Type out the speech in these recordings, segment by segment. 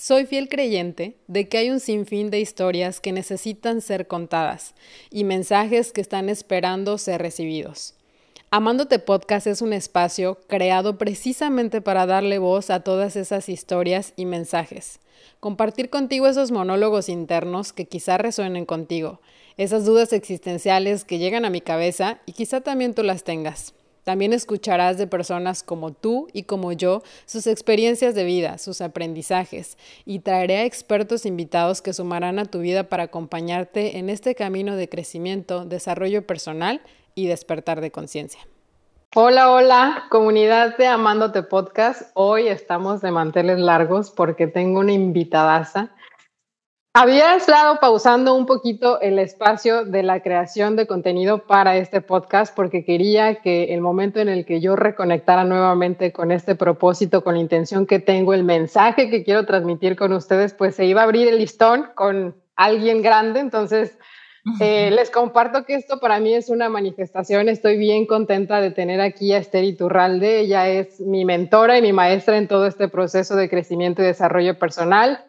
Soy fiel creyente de que hay un sinfín de historias que necesitan ser contadas y mensajes que están esperando ser recibidos. Amándote Podcast es un espacio creado precisamente para darle voz a todas esas historias y mensajes. Compartir contigo esos monólogos internos que quizá resuenen contigo, esas dudas existenciales que llegan a mi cabeza y quizá también tú las tengas. También escucharás de personas como tú y como yo sus experiencias de vida, sus aprendizajes, y traeré a expertos invitados que sumarán a tu vida para acompañarte en este camino de crecimiento, desarrollo personal y despertar de conciencia. Hola, hola, comunidad de Amándote Podcast. Hoy estamos de manteles largos porque tengo una invitadaza había estado pausando un poquito el espacio de la creación de contenido para este podcast porque quería que el momento en el que yo reconectara nuevamente con este propósito, con la intención que tengo, el mensaje que quiero transmitir con ustedes, pues se iba a abrir el listón con alguien grande. Entonces, eh, les comparto que esto para mí es una manifestación. Estoy bien contenta de tener aquí a Esther Iturralde. Ella es mi mentora y mi maestra en todo este proceso de crecimiento y desarrollo personal.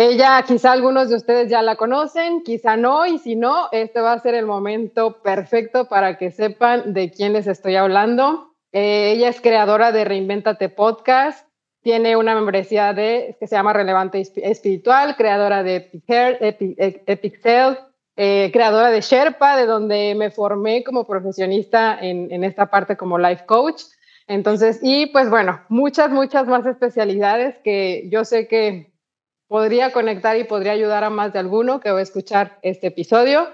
Ella, quizá algunos de ustedes ya la conocen, quizá no, y si no, este va a ser el momento perfecto para que sepan de quién les estoy hablando. Eh, ella es creadora de Reinventate Podcast, tiene una membresía de, que se llama Relevante Espiritual, creadora de Epic, Epic, eh, creadora de Sherpa, de donde me formé como profesionista en, en esta parte como life coach. Entonces, y pues bueno, muchas, muchas más especialidades que yo sé que podría conectar y podría ayudar a más de alguno que va a escuchar este episodio.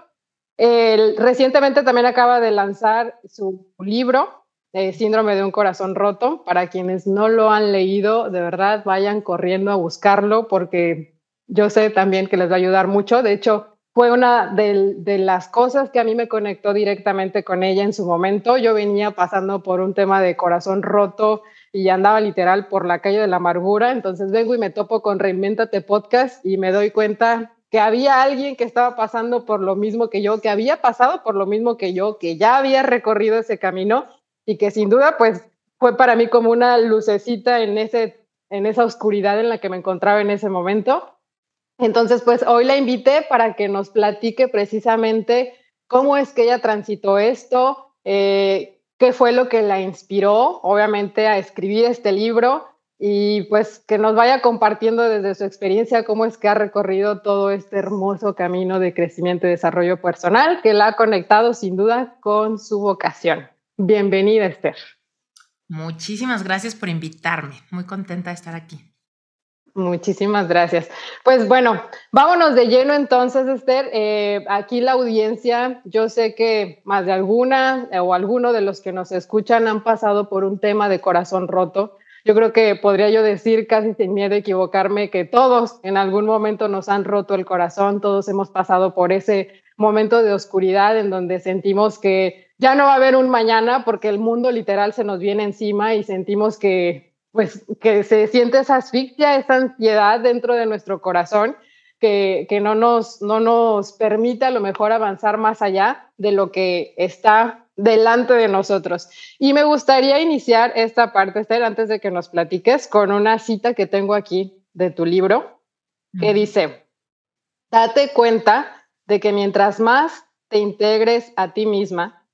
recientemente también acaba de lanzar su libro, Síndrome de un corazón roto. Para quienes no lo han leído, de verdad vayan corriendo a buscarlo porque yo sé también que les va a ayudar mucho. De hecho, fue una de, de, las cosas que a mí me conectó directamente con ella en su momento. Yo venía pasando por un tema de corazón roto y andaba literal por la calle de la amargura. Entonces vengo y me topo con Reinventate Podcast y me doy cuenta que había alguien que estaba pasando por lo mismo que yo, que había pasado por lo mismo que yo, que ya había recorrido ese camino y que sin duda pues fue para mí como una lucecita en, ese, en esa oscuridad en la que me encontraba en ese momento. Entonces pues hoy la invité para que nos platique precisamente cómo es que ella transitó esto, eh, qué fue lo que la inspiró, obviamente, a escribir este libro y pues que nos vaya compartiendo desde su experiencia cómo es que ha recorrido todo este hermoso camino de crecimiento y desarrollo personal que la ha conectado sin duda con su vocación. Bienvenida, Esther. Muchísimas gracias por invitarme. Muy contenta de estar aquí. Muchísimas gracias. Pues bueno, vámonos de lleno entonces, Esther. Eh, aquí la audiencia, yo sé que más de alguna eh, o alguno de los que nos escuchan han pasado por un tema de corazón roto. Yo creo que podría yo decir, casi sin miedo a equivocarme, que todos en algún momento nos han roto el corazón, todos hemos pasado por ese momento de oscuridad en donde sentimos que ya no va a haber un mañana porque el mundo literal se nos viene encima y sentimos que pues que se siente esa asfixia, esa ansiedad dentro de nuestro corazón que, que, no, nos, no nos permite a lo mejor avanzar más allá de lo que está delante de nosotros. Y me gustaría iniciar esta parte, Esther, antes de que nos platiques, con una cita que tengo aquí de tu libro, que dice, date cuenta de que mientras más te integres a ti misma,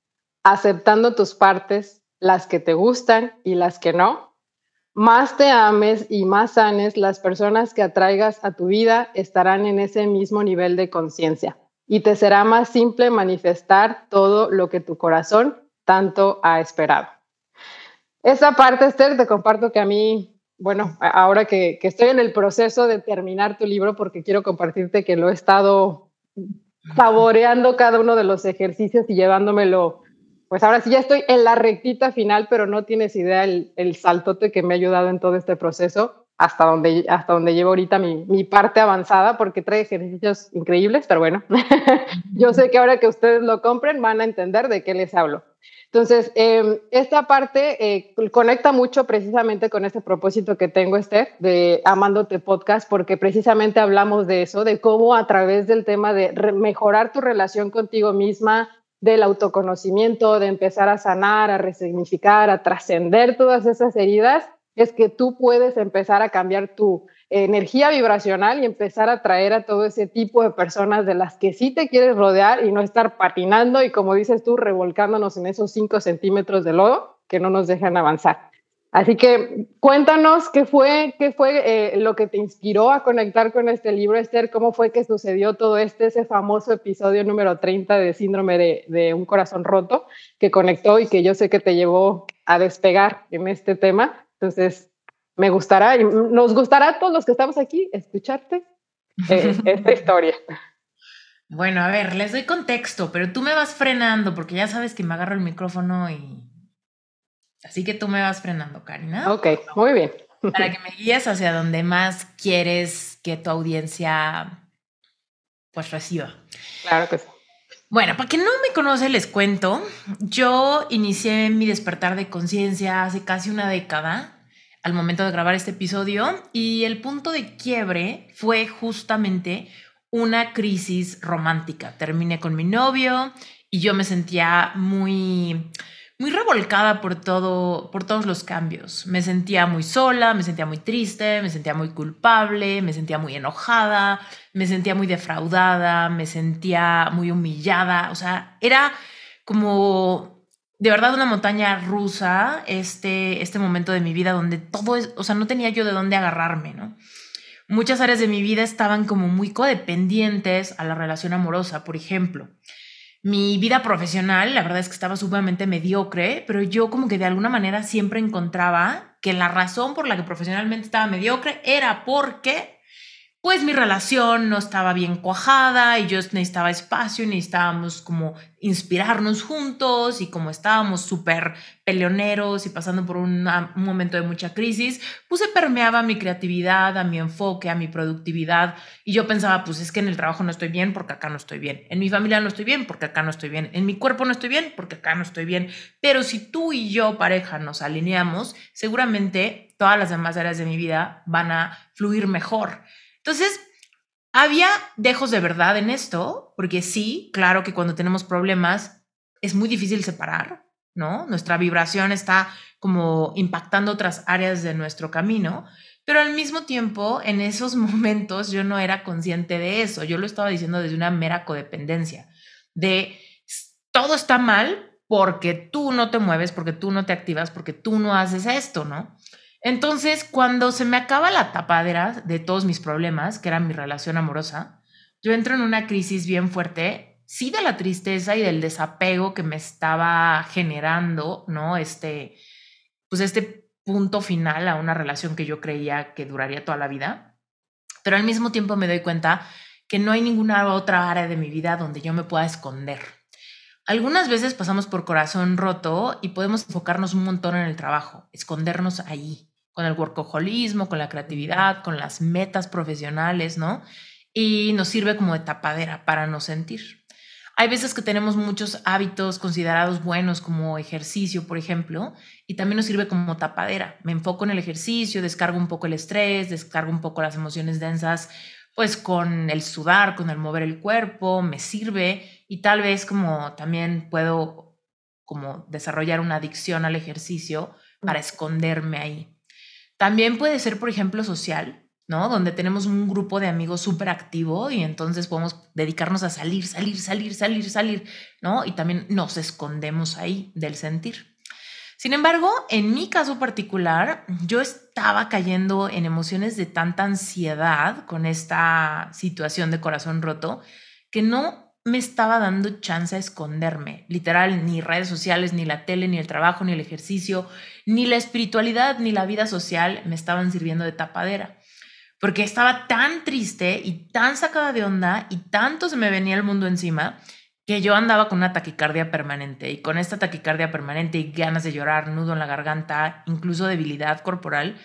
aceptando tus partes, las que te gustan y las que no, más te ames y más sanes, las personas que atraigas a tu vida estarán en ese mismo nivel de conciencia y te será más simple manifestar todo lo que tu corazón tanto ha esperado. Esa parte, Esther, te comparto que a mí, bueno, ahora que, que estoy en el proceso de terminar tu libro, porque quiero compartirte que lo he estado saboreando cada uno de los ejercicios y llevándomelo pues ahora sí ya estoy en la rectita final, pero no tienes idea el, el saltote que me ha ayudado en todo este proceso hasta donde, hasta donde llevo ahorita mi, mi parte avanzada, porque trae ejercicios increíbles, pero bueno, yo sé que ahora que ustedes lo compren van a entender de qué les hablo. Entonces, em, esta parte eh, conecta mucho precisamente con este propósito que tengo, Esther, de Amándote Podcast, porque precisamente hablamos de eso, de cómo a través del tema de mejorar tu relación contigo misma, del autoconocimiento, de empezar a sanar, a resignificar, a trascender todas esas heridas, es que tú puedes empezar a cambiar tu energía vibracional y empezar a traer a todo ese tipo de personas de las que sí te quieres rodear y no estar patinando y como dices tú, revolcándonos en esos cinco centímetros de lodo que no nos dejan avanzar. Así que cuéntanos qué fue, qué fue eh, lo que te inspiró a conectar con este libro, Esther, cómo fue que sucedió todo este, ese famoso episodio número 30 de síndrome de, de, un corazón roto, que conectó y que yo sé que te llevó a despegar en este tema. Entonces, me gustará, y nos gustará a todos los que estamos aquí escucharte eh, esta historia. Bueno, a ver, les doy contexto, pero tú me vas frenando porque ya sabes que me agarro el micrófono y Así que tú me vas frenando, Karina. Ok, muy bien. Para que me guíes hacia donde más quieres que tu audiencia pues reciba. Claro que sí. Bueno, para quien no me conoce, les cuento. Yo inicié mi despertar de conciencia hace casi una década, al momento de grabar este episodio, y el punto de quiebre fue justamente una crisis romántica. Terminé con mi novio y yo me sentía muy muy revolcada por todo, por todos los cambios. Me sentía muy sola, me sentía muy triste, me sentía muy culpable, me sentía muy enojada, me sentía muy defraudada, me sentía muy humillada. O sea, era como de verdad una montaña rusa este, este momento de mi vida donde todo es, o sea, no tenía yo de dónde agarrarme, ¿no? Muchas áreas de mi vida estaban como muy codependientes a la relación amorosa, por ejemplo. Mi vida profesional, la verdad es que estaba sumamente mediocre, pero yo como que de alguna manera siempre encontraba que la razón por la que profesionalmente estaba mediocre era porque pues mi relación no estaba bien cuajada y yo necesitaba espacio y necesitábamos como inspirarnos juntos y como estábamos súper peleoneros y pasando por un momento de mucha crisis, pues se permeaba mi creatividad, a mi enfoque, a mi productividad y yo pensaba, pues es que en el trabajo no estoy bien porque acá no estoy bien, en mi familia no estoy bien porque acá no estoy bien, en mi cuerpo no estoy bien porque acá no estoy bien, pero si tú y yo pareja nos alineamos, seguramente todas las demás áreas de mi vida van a fluir mejor. Entonces, había dejos de verdad en esto, porque sí, claro que cuando tenemos problemas es muy difícil separar, ¿no? Nuestra vibración está como impactando otras áreas de nuestro camino, pero al mismo tiempo, en esos momentos yo no era consciente de eso, yo lo estaba diciendo desde una mera codependencia, de todo está mal porque tú no te mueves, porque tú no te activas, porque tú no haces esto, ¿no? Entonces, cuando se me acaba la tapadera de todos mis problemas, que era mi relación amorosa, yo entro en una crisis bien fuerte, sí de la tristeza y del desapego que me estaba generando, ¿no? Este, pues este punto final a una relación que yo creía que duraría toda la vida. Pero al mismo tiempo me doy cuenta que no hay ninguna otra área de mi vida donde yo me pueda esconder. Algunas veces pasamos por corazón roto y podemos enfocarnos un montón en el trabajo, escondernos ahí, con el workaholismo, con la creatividad, con las metas profesionales, ¿no? Y nos sirve como de tapadera para no sentir. Hay veces que tenemos muchos hábitos considerados buenos como ejercicio, por ejemplo, y también nos sirve como tapadera. Me enfoco en el ejercicio, descargo un poco el estrés, descargo un poco las emociones densas, pues con el sudar, con el mover el cuerpo, me sirve y tal vez como también puedo como desarrollar una adicción al ejercicio para esconderme ahí. También puede ser, por ejemplo, social, ¿no? Donde tenemos un grupo de amigos súper activo y entonces podemos dedicarnos a salir, salir, salir, salir, salir, ¿no? Y también nos escondemos ahí del sentir. Sin embargo, en mi caso particular, yo estaba cayendo en emociones de tanta ansiedad con esta situación de corazón roto que no me estaba dando chance a esconderme. Literal, ni redes sociales, ni la tele, ni el trabajo, ni el ejercicio, ni la espiritualidad, ni la vida social me estaban sirviendo de tapadera. Porque estaba tan triste y tan sacada de onda y tanto se me venía el mundo encima que yo andaba con una taquicardia permanente. Y con esta taquicardia permanente y ganas de llorar, nudo en la garganta, incluso debilidad corporal,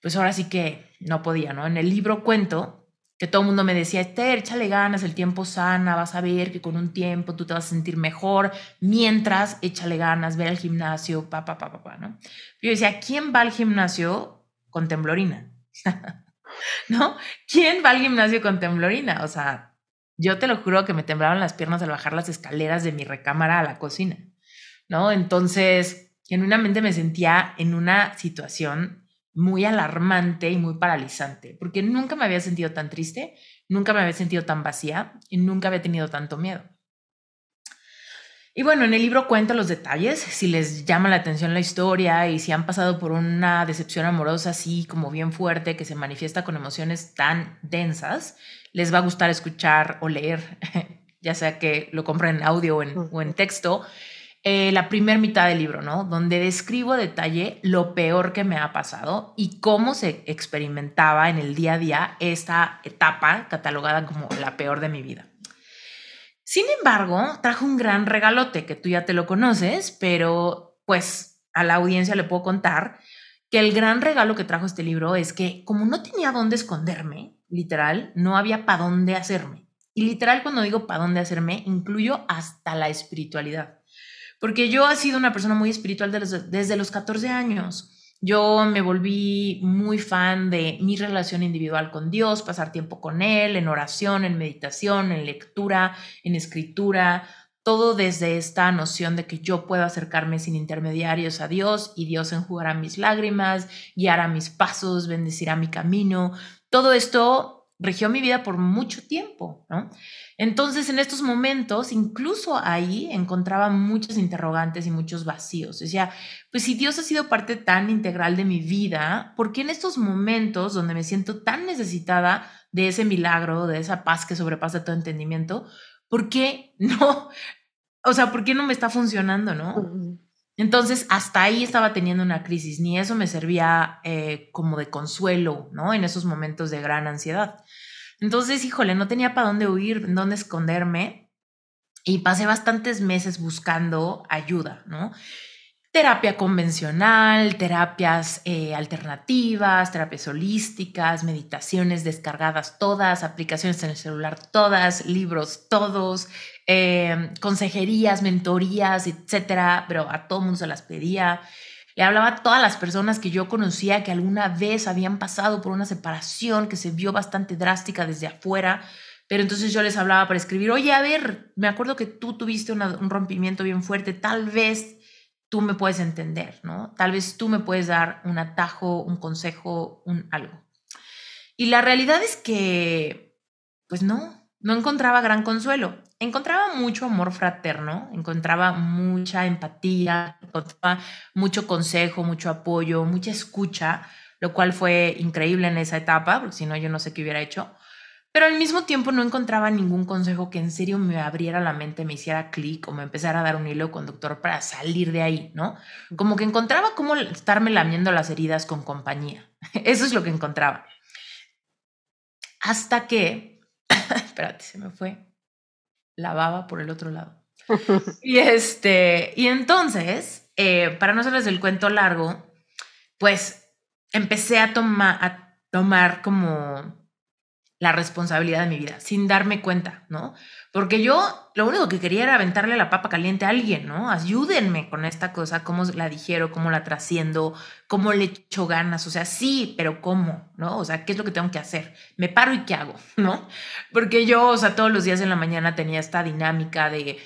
pues ahora sí que no podía, ¿no? En el libro cuento que todo el mundo me decía, Esther, échale ganas, el tiempo sana, vas a ver que con un tiempo tú te vas a sentir mejor, mientras échale ganas, ve al gimnasio, pa, pa, pa, ¿no? Yo decía, ¿quién va al gimnasio con temblorina? ¿No? ¿Quién va al gimnasio con temblorina? O sea, yo te lo juro que me temblaban las piernas al bajar las escaleras de mi recámara a la cocina, ¿no? Entonces, genuinamente me sentía en una situación muy alarmante y muy paralizante, porque nunca me había sentido tan triste, nunca me había sentido tan vacía y nunca había tenido tanto miedo. Y bueno, en el libro cuento los detalles, si les llama la atención la historia y si han pasado por una decepción amorosa así como bien fuerte que se manifiesta con emociones tan densas, les va a gustar escuchar o leer, ya sea que lo compren en audio o en, o en texto, eh, la primera mitad del libro, ¿no? Donde describo detalle lo peor que me ha pasado y cómo se experimentaba en el día a día esta etapa catalogada como la peor de mi vida. Sin embargo, trajo un gran regalote que tú ya te lo conoces, pero pues a la audiencia le puedo contar que el gran regalo que trajo este libro es que como no tenía dónde esconderme, literal, no había para dónde hacerme. Y literal, cuando digo para dónde hacerme, incluyo hasta la espiritualidad. Porque yo he sido una persona muy espiritual desde los 14 años. Yo me volví muy fan de mi relación individual con Dios, pasar tiempo con Él, en oración, en meditación, en lectura, en escritura, todo desde esta noción de que yo puedo acercarme sin intermediarios a Dios y Dios enjugará mis lágrimas, guiará mis pasos, bendecirá mi camino. Todo esto regió mi vida por mucho tiempo, ¿no? Entonces, en estos momentos, incluso ahí encontraba muchos interrogantes y muchos vacíos. Decía, pues si Dios ha sido parte tan integral de mi vida, ¿por qué en estos momentos donde me siento tan necesitada de ese milagro, de esa paz que sobrepasa todo entendimiento, ¿por qué no? O sea, ¿por qué no me está funcionando, no? Entonces, hasta ahí estaba teniendo una crisis, ni eso me servía eh, como de consuelo, ¿no? En esos momentos de gran ansiedad. Entonces, híjole, no tenía para dónde huir, dónde esconderme y pasé bastantes meses buscando ayuda, ¿no? Terapia convencional, terapias eh, alternativas, terapias holísticas, meditaciones descargadas todas, aplicaciones en el celular todas, libros todos, eh, consejerías, mentorías, etcétera, pero a todo mundo se las pedía. Le hablaba a todas las personas que yo conocía que alguna vez habían pasado por una separación que se vio bastante drástica desde afuera, pero entonces yo les hablaba para escribir, oye, a ver, me acuerdo que tú tuviste un rompimiento bien fuerte, tal vez tú me puedes entender, ¿no? Tal vez tú me puedes dar un atajo, un consejo, un algo. Y la realidad es que, pues no, no encontraba gran consuelo encontraba mucho amor fraterno, encontraba mucha empatía, mucho consejo, mucho apoyo, mucha escucha, lo cual fue increíble en esa etapa, porque si no yo no sé qué hubiera hecho. Pero al mismo tiempo no encontraba ningún consejo que en serio me abriera la mente, me hiciera clic o me empezara a dar un hilo conductor para salir de ahí, ¿no? Como que encontraba cómo estarme lamiendo las heridas con compañía. Eso es lo que encontraba. Hasta que, espérate, se me fue lavaba por el otro lado. y este, y entonces, eh, para no hacerles el cuento largo, pues empecé a, tomar a tomar como la responsabilidad de mi vida, sin darme cuenta, ¿no? Porque yo lo único que quería era aventarle la papa caliente a alguien, ¿no? Ayúdenme con esta cosa, cómo la digiero, cómo la trasciendo, cómo le echo ganas, o sea, sí, pero ¿cómo? ¿No? O sea, ¿qué es lo que tengo que hacer? Me paro y ¿qué hago? ¿No? Porque yo, o sea, todos los días en la mañana tenía esta dinámica de,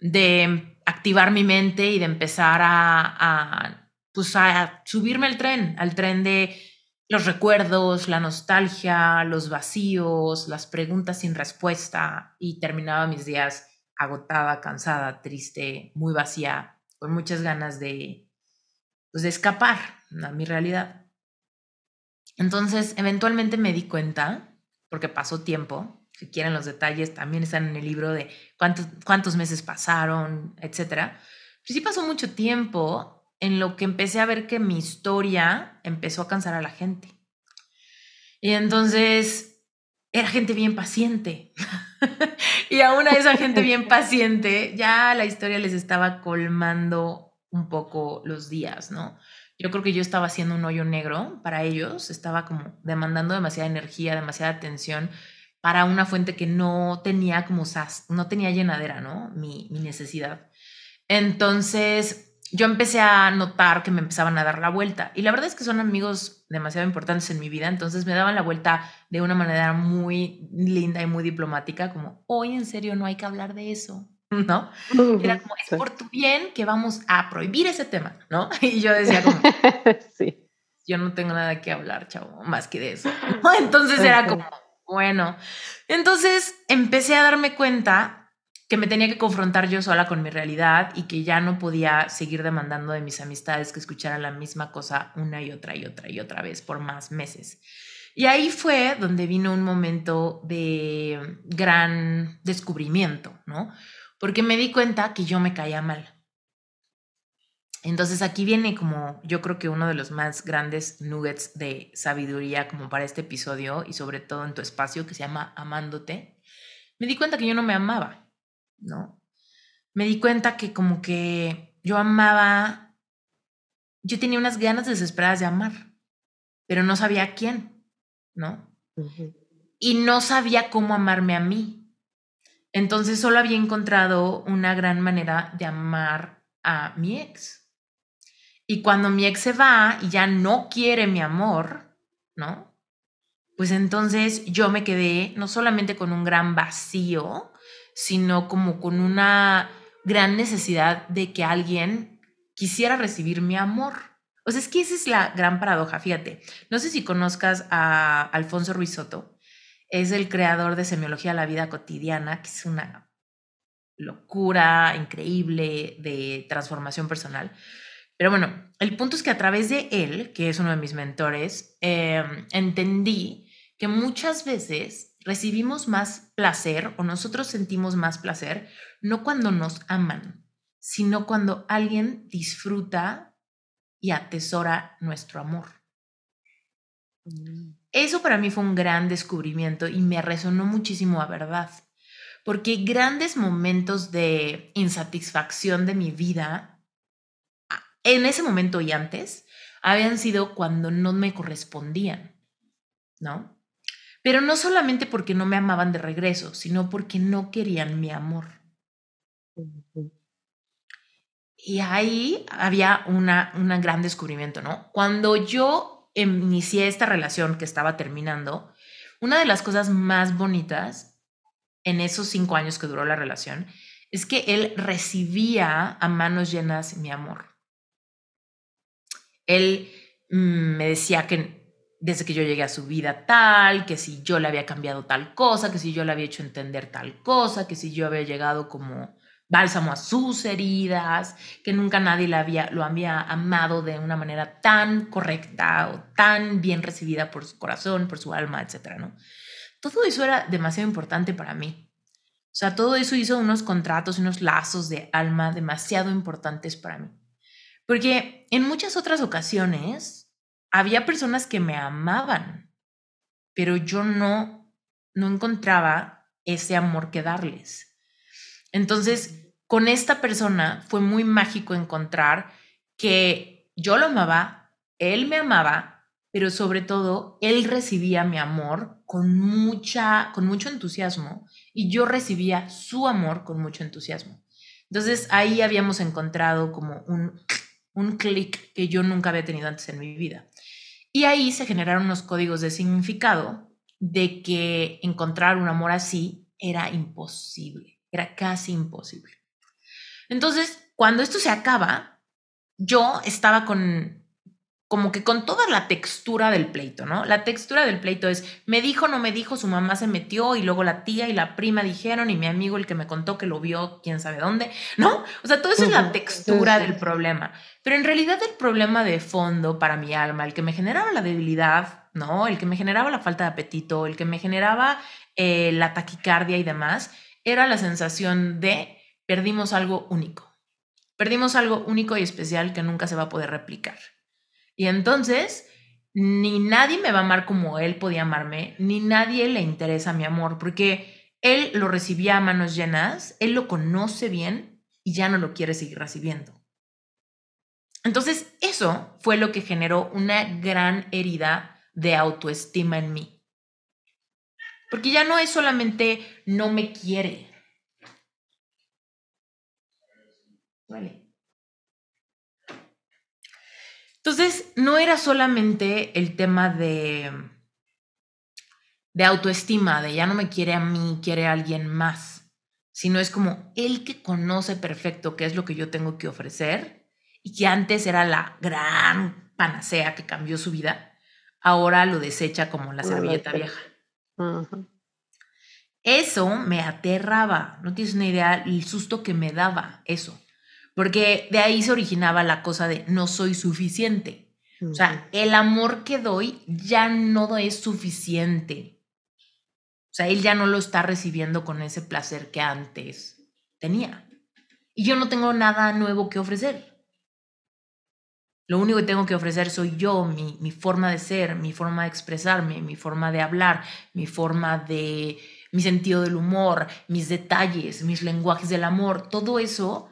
de activar mi mente y de empezar a, a pues a subirme al tren, al tren de los recuerdos, la nostalgia, los vacíos, las preguntas sin respuesta y terminaba mis días agotada, cansada, triste, muy vacía, con muchas ganas de, pues, de escapar a mi realidad. Entonces, eventualmente me di cuenta, porque pasó tiempo, si quieren los detalles, también están en el libro de cuántos, cuántos meses pasaron, etc. Pues sí pasó mucho tiempo en lo que empecé a ver que mi historia empezó a cansar a la gente. Y entonces era gente bien paciente. y aún a esa gente bien paciente, ya la historia les estaba colmando un poco los días, ¿no? Yo creo que yo estaba haciendo un hoyo negro para ellos, estaba como demandando demasiada energía, demasiada atención para una fuente que no tenía como no tenía llenadera, ¿no? Mi, mi necesidad. Entonces, yo empecé a notar que me empezaban a dar la vuelta. Y la verdad es que son amigos demasiado importantes en mi vida, entonces me daban la vuelta de una manera muy linda y muy diplomática, como, hoy en serio no hay que hablar de eso, ¿no? era como, es por tu bien que vamos a prohibir ese tema, ¿no? Y yo decía como, sí. yo no tengo nada que hablar, chavo, más que de eso. Entonces era como, bueno, entonces empecé a darme cuenta que me tenía que confrontar yo sola con mi realidad y que ya no podía seguir demandando de mis amistades que escucharan la misma cosa una y otra y otra y otra vez por más meses. Y ahí fue donde vino un momento de gran descubrimiento, ¿no? Porque me di cuenta que yo me caía mal. Entonces aquí viene como yo creo que uno de los más grandes nuggets de sabiduría como para este episodio y sobre todo en tu espacio que se llama Amándote. Me di cuenta que yo no me amaba, ¿no? Me di cuenta que como que yo amaba, yo tenía unas ganas desesperadas de amar, pero no sabía a quién, ¿no? Y no sabía cómo amarme a mí. Entonces solo había encontrado una gran manera de amar a mi ex y cuando mi ex se va y ya no quiere mi amor, ¿no? Pues entonces yo me quedé no solamente con un gran vacío, sino como con una gran necesidad de que alguien quisiera recibir mi amor. O sea, es que esa es la gran paradoja, fíjate. No sé si conozcas a Alfonso Ruizotto, es el creador de Semiología de la Vida Cotidiana, que es una locura increíble de transformación personal. Pero bueno, el punto es que a través de él, que es uno de mis mentores, em, entendí que muchas veces recibimos más placer o nosotros sentimos más placer no cuando nos aman, sino cuando alguien disfruta y atesora nuestro amor. Mm. Eso para mí fue un gran descubrimiento y me resonó muchísimo a verdad, porque grandes momentos de insatisfacción de mi vida en ese momento y antes, habían sido cuando no me correspondían, ¿no? Pero no solamente porque no me amaban de regreso, sino porque no querían mi amor. Y ahí había una, un gran descubrimiento, ¿no? Cuando yo inicié esta relación que estaba terminando, una de las cosas más bonitas en esos cinco años que duró la relación es que él recibía a manos llenas mi amor. Él mm, me decía que desde que yo llegué a su vida tal, que si yo le había cambiado tal cosa, que si yo le había hecho entender tal cosa, que si yo había llegado como bálsamo a sus heridas, que nunca nadie le había, lo había amado de una manera tan correcta o tan bien recibida por su corazón, por su alma, etc. ¿no? Todo eso era demasiado importante para mí. O sea, todo eso hizo unos contratos, unos lazos de alma demasiado importantes para mí. Porque en muchas otras ocasiones había personas que me amaban, pero yo no, no encontraba ese amor que darles. Entonces, con esta persona fue muy mágico encontrar que yo lo amaba, él me amaba, pero sobre todo él recibía mi amor con mucha con mucho entusiasmo y yo recibía su amor con mucho entusiasmo. Entonces ahí habíamos encontrado como un un clic que yo nunca había tenido antes en mi vida. Y ahí se generaron unos códigos de significado de que encontrar un amor así era imposible, era casi imposible. Entonces, cuando esto se acaba, yo estaba con como que con toda la textura del pleito, ¿no? La textura del pleito es, me dijo, no me dijo, su mamá se metió y luego la tía y la prima dijeron y mi amigo el que me contó que lo vio, quién sabe dónde, ¿no? O sea, todo eso es la textura del problema. Pero en realidad el problema de fondo para mi alma, el que me generaba la debilidad, ¿no? El que me generaba la falta de apetito, el que me generaba eh, la taquicardia y demás, era la sensación de perdimos algo único. Perdimos algo único y especial que nunca se va a poder replicar. Y entonces, ni nadie me va a amar como él podía amarme, ni nadie le interesa mi amor, porque él lo recibía a manos llenas, él lo conoce bien y ya no lo quiere seguir recibiendo. Entonces, eso fue lo que generó una gran herida de autoestima en mí. Porque ya no es solamente no me quiere. Vale. Entonces, no era solamente el tema de, de autoestima, de ya no me quiere a mí, quiere a alguien más, sino es como el que conoce perfecto qué es lo que yo tengo que ofrecer y que antes era la gran panacea que cambió su vida, ahora lo desecha como la servilleta vieja. Eso me aterraba, no tienes una idea el susto que me daba eso, porque de ahí se originaba la cosa de no soy suficiente. O sea, el amor que doy ya no es suficiente. O sea, él ya no lo está recibiendo con ese placer que antes tenía. Y yo no tengo nada nuevo que ofrecer. Lo único que tengo que ofrecer soy yo, mi, mi forma de ser, mi forma de expresarme, mi forma de hablar, mi forma de, mi sentido del humor, mis detalles, mis lenguajes del amor, todo eso,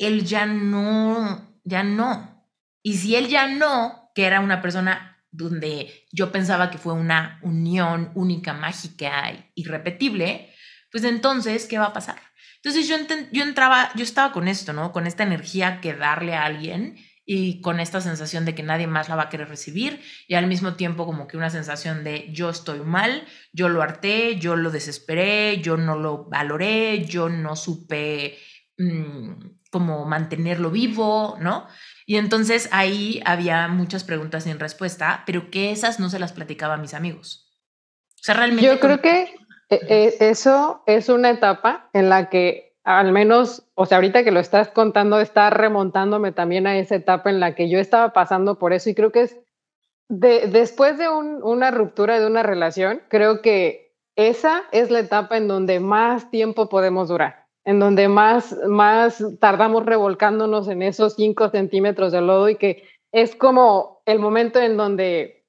él ya no, ya no. Y si él ya no, que era una persona donde yo pensaba que fue una unión única, mágica, irrepetible, pues entonces, ¿qué va a pasar? Entonces yo, entraba, yo estaba con esto, ¿no? Con esta energía que darle a alguien y con esta sensación de que nadie más la va a querer recibir y al mismo tiempo como que una sensación de yo estoy mal, yo lo harté, yo lo desesperé, yo no lo valoré, yo no supe mm, como mantenerlo vivo, ¿no? Y entonces ahí había muchas preguntas sin respuesta, pero que esas no se las platicaba a mis amigos. O sea, realmente... Yo creo que e, e, eso es una etapa en la que al menos, o sea, ahorita que lo estás contando, está remontándome también a esa etapa en la que yo estaba pasando por eso y creo que es de, después de una ruptura de una relación, creo que esa es la etapa en donde más tiempo podemos durar, en donde más, más tardamos revolcándonos en esos cinco centímetros de lodo y que es como el momento en donde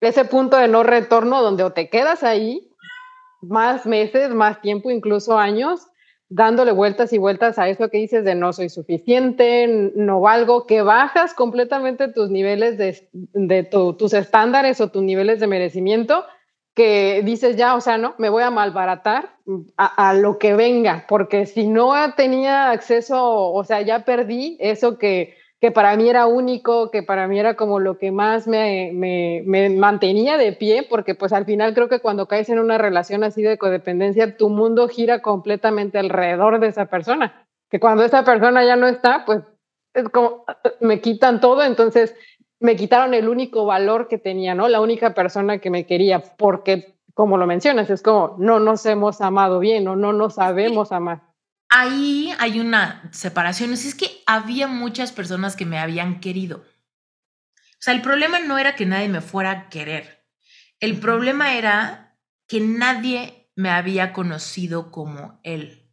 ese punto de no retorno, donde o te quedas ahí más meses, más tiempo, incluso años, dándole vueltas y vueltas a eso que dices de no soy suficiente, no valgo, que bajas completamente tus niveles de, tus estándares o tus niveles de merecimiento, que dices ya, o sea, no, me voy a malbaratar a, lo que venga, porque si no tenía acceso, o sea, ya perdí eso que que para mí era único, que para mí era como lo que más me, me, mantenía de pie, porque pues al final creo que cuando caes en una relación así de codependencia, tu mundo gira completamente alrededor de esa persona, que cuando esa persona ya no está, pues es como me quitan todo, entonces me quitaron el único valor que tenía, ¿no? La única persona que me quería, porque como lo mencionas, es como no nos hemos amado bien o no nos sabemos amar ahí hay una separación. Es que había muchas personas que me habían querido. O sea, el problema no era que nadie me fuera a querer. El problema era que nadie me había conocido como él.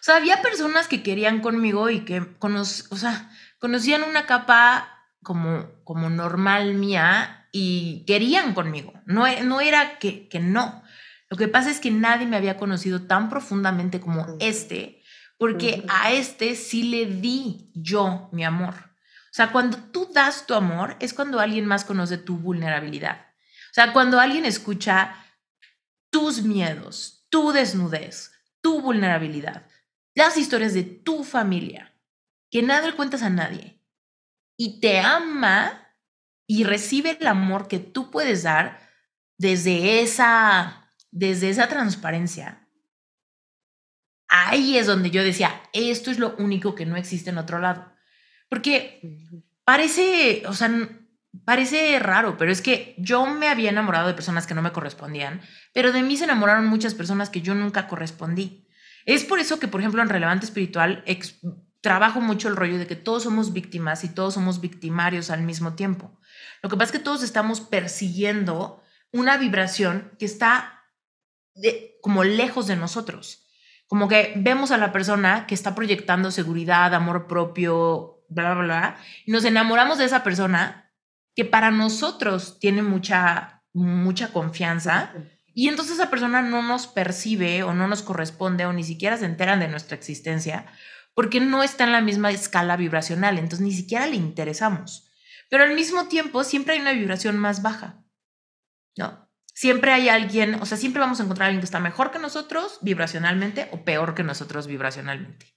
O sea, había personas que querían conmigo y que o sea, conocían una capa como, como normal mía y querían conmigo. No, no era que, que no. Lo que pasa es que nadie me había conocido tan profundamente como este, porque a este sí le di yo mi amor. O sea, cuando tú das tu amor es cuando alguien más conoce tu vulnerabilidad. O sea, cuando alguien escucha tus miedos, tu desnudez, tu vulnerabilidad, las historias de tu familia, que nada le cuentas a nadie, y te ama y recibe el amor que tú puedes dar desde esa desde esa transparencia, ahí es donde yo decía, esto es lo único que no existe en otro lado. Porque parece, o sea, parece raro, pero es que yo me había enamorado de personas que no me correspondían, pero de mí se enamoraron muchas personas que yo nunca correspondí. Es por eso que, por ejemplo, en Relevante Espiritual trabajo mucho el rollo de que todos somos víctimas y todos somos victimarios al mismo tiempo. Lo que pasa es que todos estamos persiguiendo una vibración que está como lejos de nosotros. Como que vemos a la persona que está proyectando seguridad, amor propio, bla, bla, bla, y nos enamoramos de esa persona que para nosotros tiene mucha, mucha confianza. Y entonces esa persona no nos percibe o no nos corresponde o ni siquiera se enteran de nuestra existencia porque no está en la misma escala vibracional, entonces ni siquiera le interesamos. Pero al mismo tiempo siempre hay una vibración más baja, ¿no? siempre hay alguien, o sea, siempre vamos a encontrar a alguien que está mejor que nosotros vibracionalmente o peor que nosotros vibracionalmente.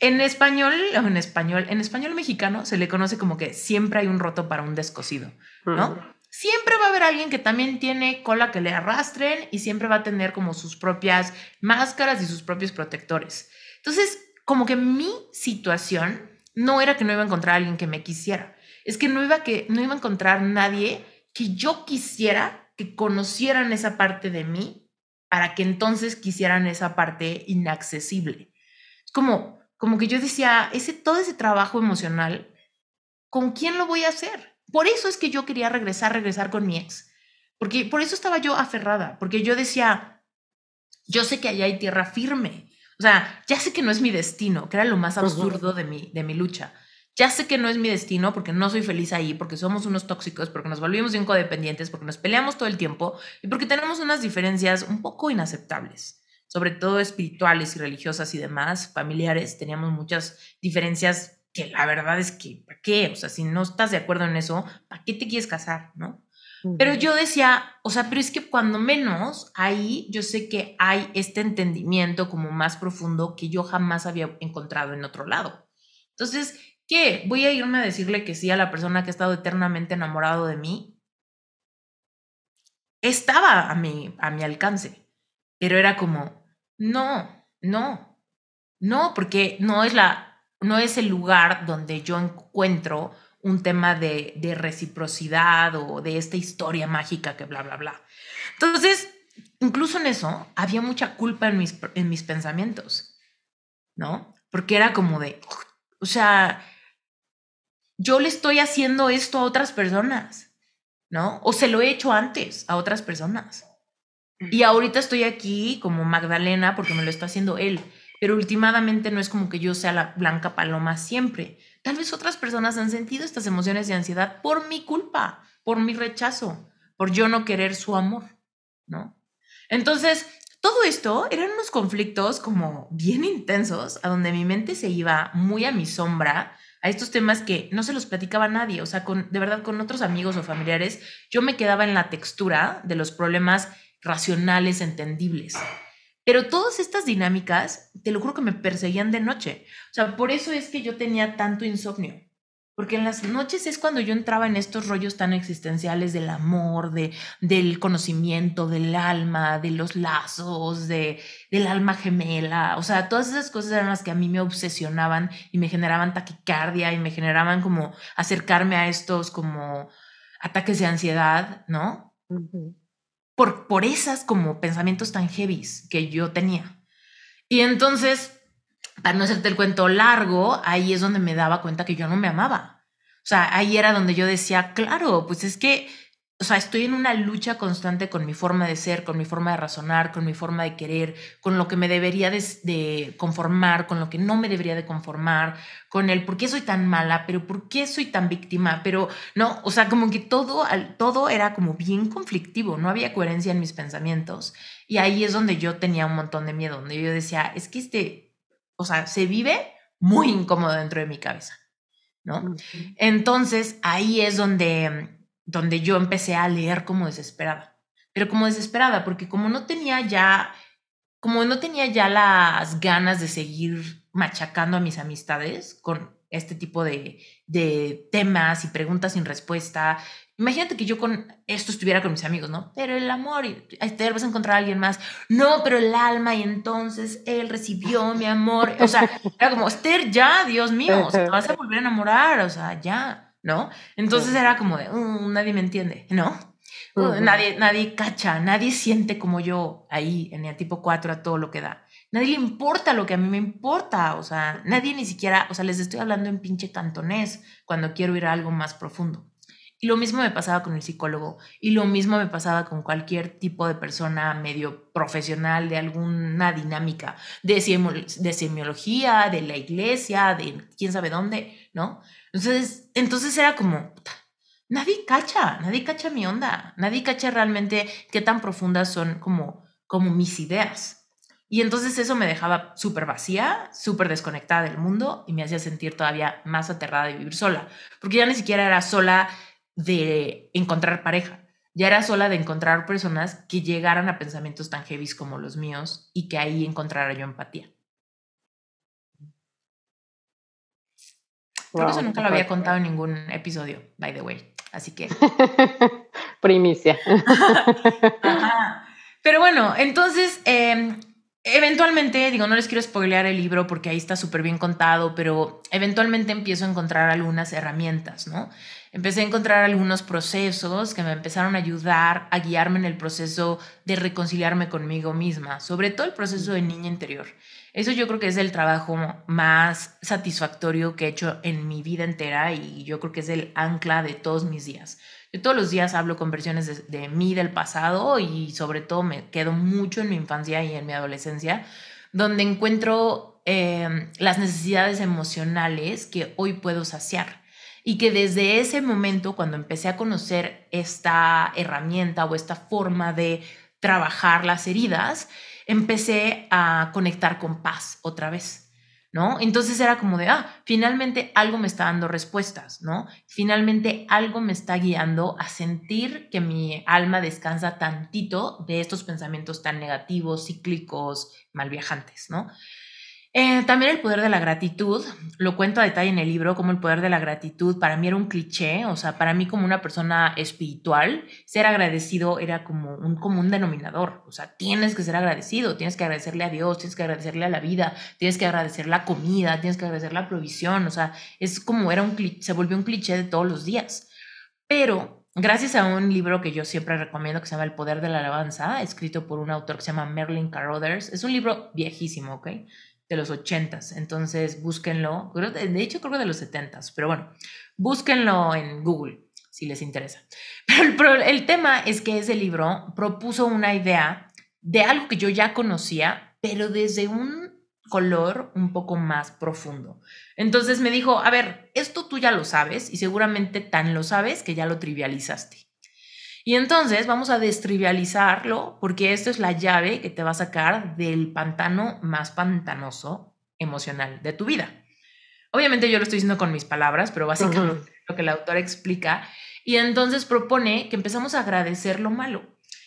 En español, en español, en español mexicano se le conoce como que siempre hay un roto para un descosido, ¿no? Siempre va a haber alguien que también tiene cola que le arrastren y siempre va a tener como sus propias máscaras y sus propios protectores. Entonces, como que mi situación no era que no iba a encontrar a alguien que me quisiera, es que no iba, que, no iba a encontrar nadie que yo quisiera que conocieran esa parte de mí para que entonces quisieran esa parte inaccesible. Es como, como que yo decía, ese, todo ese trabajo emocional, ¿con quién lo voy a hacer? Por eso es que yo quería regresar, regresar con mi ex. Porque por eso estaba yo aferrada, porque yo decía, yo sé que allá hay tierra firme. O sea, ya sé que no es mi destino, que era lo más absurdo de mi, de mi lucha. Ya sé que no es mi destino porque no soy feliz ahí, porque somos unos tóxicos, porque nos volvimos bien codependientes, porque nos peleamos todo el tiempo y porque tenemos unas diferencias un poco inaceptables, sobre todo espirituales y religiosas y demás, familiares. Teníamos muchas diferencias que la verdad es que, ¿para qué? O sea, si no estás de acuerdo en eso, ¿para qué te quieres casar? ¿No? Pero yo decía, o sea, pero es que cuando menos ahí yo sé que hay este entendimiento como más profundo que yo jamás había encontrado en otro lado. Entonces, ¿qué? ¿Voy a irme a decirle que sí a la persona que ha estado eternamente enamorado de mí? Estaba a mi, a mi alcance, pero era como, no, no, no, porque no es, la, no es el lugar donde yo encuentro un tema de, de reciprocidad o de esta historia mágica que bla, bla, bla. Entonces, incluso en eso había mucha culpa en mis, en mis pensamientos, ¿no? Porque era como de, o sea, yo le estoy haciendo esto a otras personas, ¿no? O se lo he hecho antes a otras personas. Y ahorita estoy aquí como Magdalena porque me lo está haciendo él, pero últimamente no es como que yo sea la blanca paloma siempre. Tal vez otras personas han sentido estas emociones de ansiedad por mi culpa, por mi rechazo, por yo no querer su amor, ¿no? Entonces, todo esto eran unos conflictos como bien intensos, a donde mi mente se iba muy a mi sombra, a estos temas que no se los platicaba a nadie, o sea, con, de verdad con otros amigos o familiares, yo me quedaba en la textura de los problemas racionales, entendibles. Pero todas estas dinámicas, te lo juro que me perseguían de noche. O sea, por eso es que yo tenía tanto insomnio. Porque en las noches es cuando yo entraba en estos rollos tan existenciales del amor, de, del conocimiento, del alma, de los lazos, de, del alma gemela. O sea, todas esas cosas eran las que a mí me obsesionaban y me generaban taquicardia y me generaban como acercarme a estos como ataques de ansiedad, ¿no? Por, por esas como pensamientos tan heavies que yo tenía. Y entonces, para no hacerte el cuento largo, ahí es donde me daba cuenta que yo no me amaba. O sea, ahí era donde yo decía, claro, pues es que o sea, estoy en una lucha constante con mi forma de ser, con mi forma de razonar, con mi forma de querer, con lo que me debería de, conformar, con lo que no me debería de conformar, con el por qué soy tan mala, pero por qué soy tan víctima, pero no, o sea, como que todo, todo era como bien conflictivo, no había coherencia en mis pensamientos. Y ahí es donde yo tenía un montón de miedo, donde yo decía, es que este, o sea, se vive muy incómodo dentro de mi cabeza, ¿no? Entonces, ahí es donde donde yo empecé a leer como desesperada. Pero como desesperada, porque como no tenía ya, como no tenía ya las ganas de seguir machacando a mis amistades con este tipo de, de temas y preguntas sin respuesta. Imagínate que yo con esto estuviera con mis amigos, ¿no? Pero el amor, y vas a encontrar a alguien más. No, pero el alma, y entonces él recibió mi amor. O sea, era como, Esther, ya, Dios mío, te vas a volver a enamorar, o sea, ya. ¿No? Entonces era como de, mm, nadie me entiende, ¿no? Uh, nadie, nadie cacha, nadie siente como yo ahí en el tipo 4 a todo lo que da. Nadie le importa lo que a mí me importa, o sea, nadie ni siquiera, o sea, les estoy hablando en pinche cantonés cuando quiero ir a algo más profundo. Y lo mismo me pasaba con el psicólogo y lo mismo me pasaba con cualquier tipo de persona medio profesional de alguna dinámica de, de semiología, de la iglesia, de quién sabe dónde, ¿no? Entonces, entonces era como, nadie cacha, nadie cacha mi onda, nadie cacha realmente qué tan profundas son como, como mis ideas. Y entonces eso me dejaba súper vacía, súper desconectada del mundo y me hacía sentir todavía más aterrada de vivir sola, porque ya ni siquiera era sola de encontrar pareja, ya era sola de encontrar personas que llegaran a pensamientos tan heavy como los míos y que ahí encontrara yo empatía. Creo que eso nunca lo había contado en ningún episodio, by the way. Así que. Primicia. Pero bueno, entonces, em, eventualmente, digo, no les quiero spoilear el libro porque ahí está súper bien contado, pero eventualmente empiezo a encontrar algunas herramientas, ¿no? Empecé a encontrar algunos procesos que me empezaron a ayudar a guiarme en el proceso de reconciliarme conmigo misma, sobre todo el proceso de niña interior. Eso yo creo que es el trabajo más satisfactorio que he hecho en mi vida entera y yo creo que es el ancla de todos mis días. Yo todos los días hablo con versiones de, mí del pasado y sobre todo me quedo mucho en mi infancia y en mi adolescencia, donde encuentro em, las necesidades emocionales que hoy puedo saciar. Y que desde ese momento, cuando empecé a conocer esta herramienta o esta forma de trabajar las heridas, empecé a conectar con paz otra vez. ¿no? Entonces era como de, ah, finalmente algo me está dando respuestas, ¿no? Finalmente algo me está guiando a sentir que mi alma descansa tantito de estos pensamientos tan negativos, cíclicos, malviajantes, ¿no? Eh, también el poder de la gratitud, lo cuento a detalle en el libro, como el poder de la gratitud para mí era un cliché, o sea, para mí como una persona espiritual, ser agradecido era como un común denominador, o sea, tienes que ser agradecido, tienes que agradecerle a Dios, tienes que agradecerle a la vida, tienes que agradecer la comida, tienes que agradecer la provisión, o sea, es como era un se volvió un cliché de todos los días. Pero gracias a un libro que yo siempre recomiendo que se llama El poder de la alabanza, escrito por un autor que se llama Merlin Carothers, es un libro viejísimo, ¿ok? De los 80s, entonces búsquenlo, de hecho creo que de los 70s, pero bueno, búsquenlo en Google si les interesa. Pero el, el tema es que ese libro propuso una idea de algo que yo ya conocía, pero desde un color un poco más profundo. Entonces me dijo, a ver, esto tú ya lo sabes y seguramente tan lo sabes que ya lo trivializaste. Y entonces vamos a destrivializarlo porque esto es la llave que te va a sacar del pantano más pantanoso emocional de tu vida. Obviamente yo lo estoy diciendo con mis palabras, pero básicamente lo que el autor explica. Y entonces propone que empezamos a agradecer lo malo.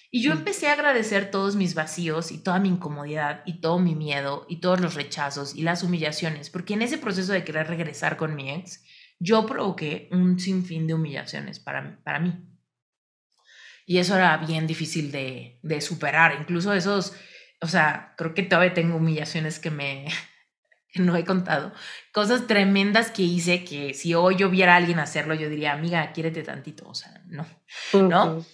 Y yo mm. empecé a agradecer todos mis vacíos y toda mi incomodidad y todo mi miedo y todos los rechazos y las humillaciones, porque en ese proceso de querer regresar con mi ex, yo provoqué un sinfín de humillaciones para, para mí. Y eso era bien difícil de, de superar. Incluso esos, o sea, creo que todavía tengo humillaciones que me que no he contado. Cosas tremendas que hice que si hoy yo viera a alguien hacerlo, yo diría, amiga, quiérete tantito. O sea, no, ¿no?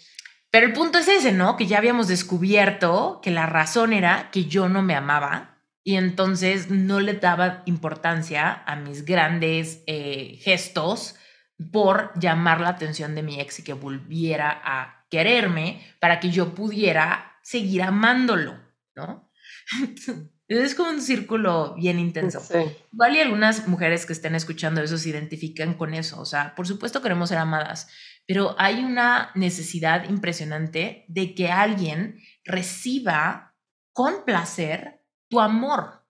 Pero el punto es ese, ¿no? Que ya habíamos descubierto que la razón era que yo no me amaba y entonces no le daba importancia a mis grandes eh, gestos por llamar la atención de mi ex y que volviera a quererme para que yo pudiera seguir amándolo, ¿no? Es como un círculo bien intenso. Vale, algunas mujeres que estén escuchando eso se identifican con eso. O sea, por supuesto queremos ser amadas, pero hay una necesidad impresionante de que alguien reciba con placer tu amor.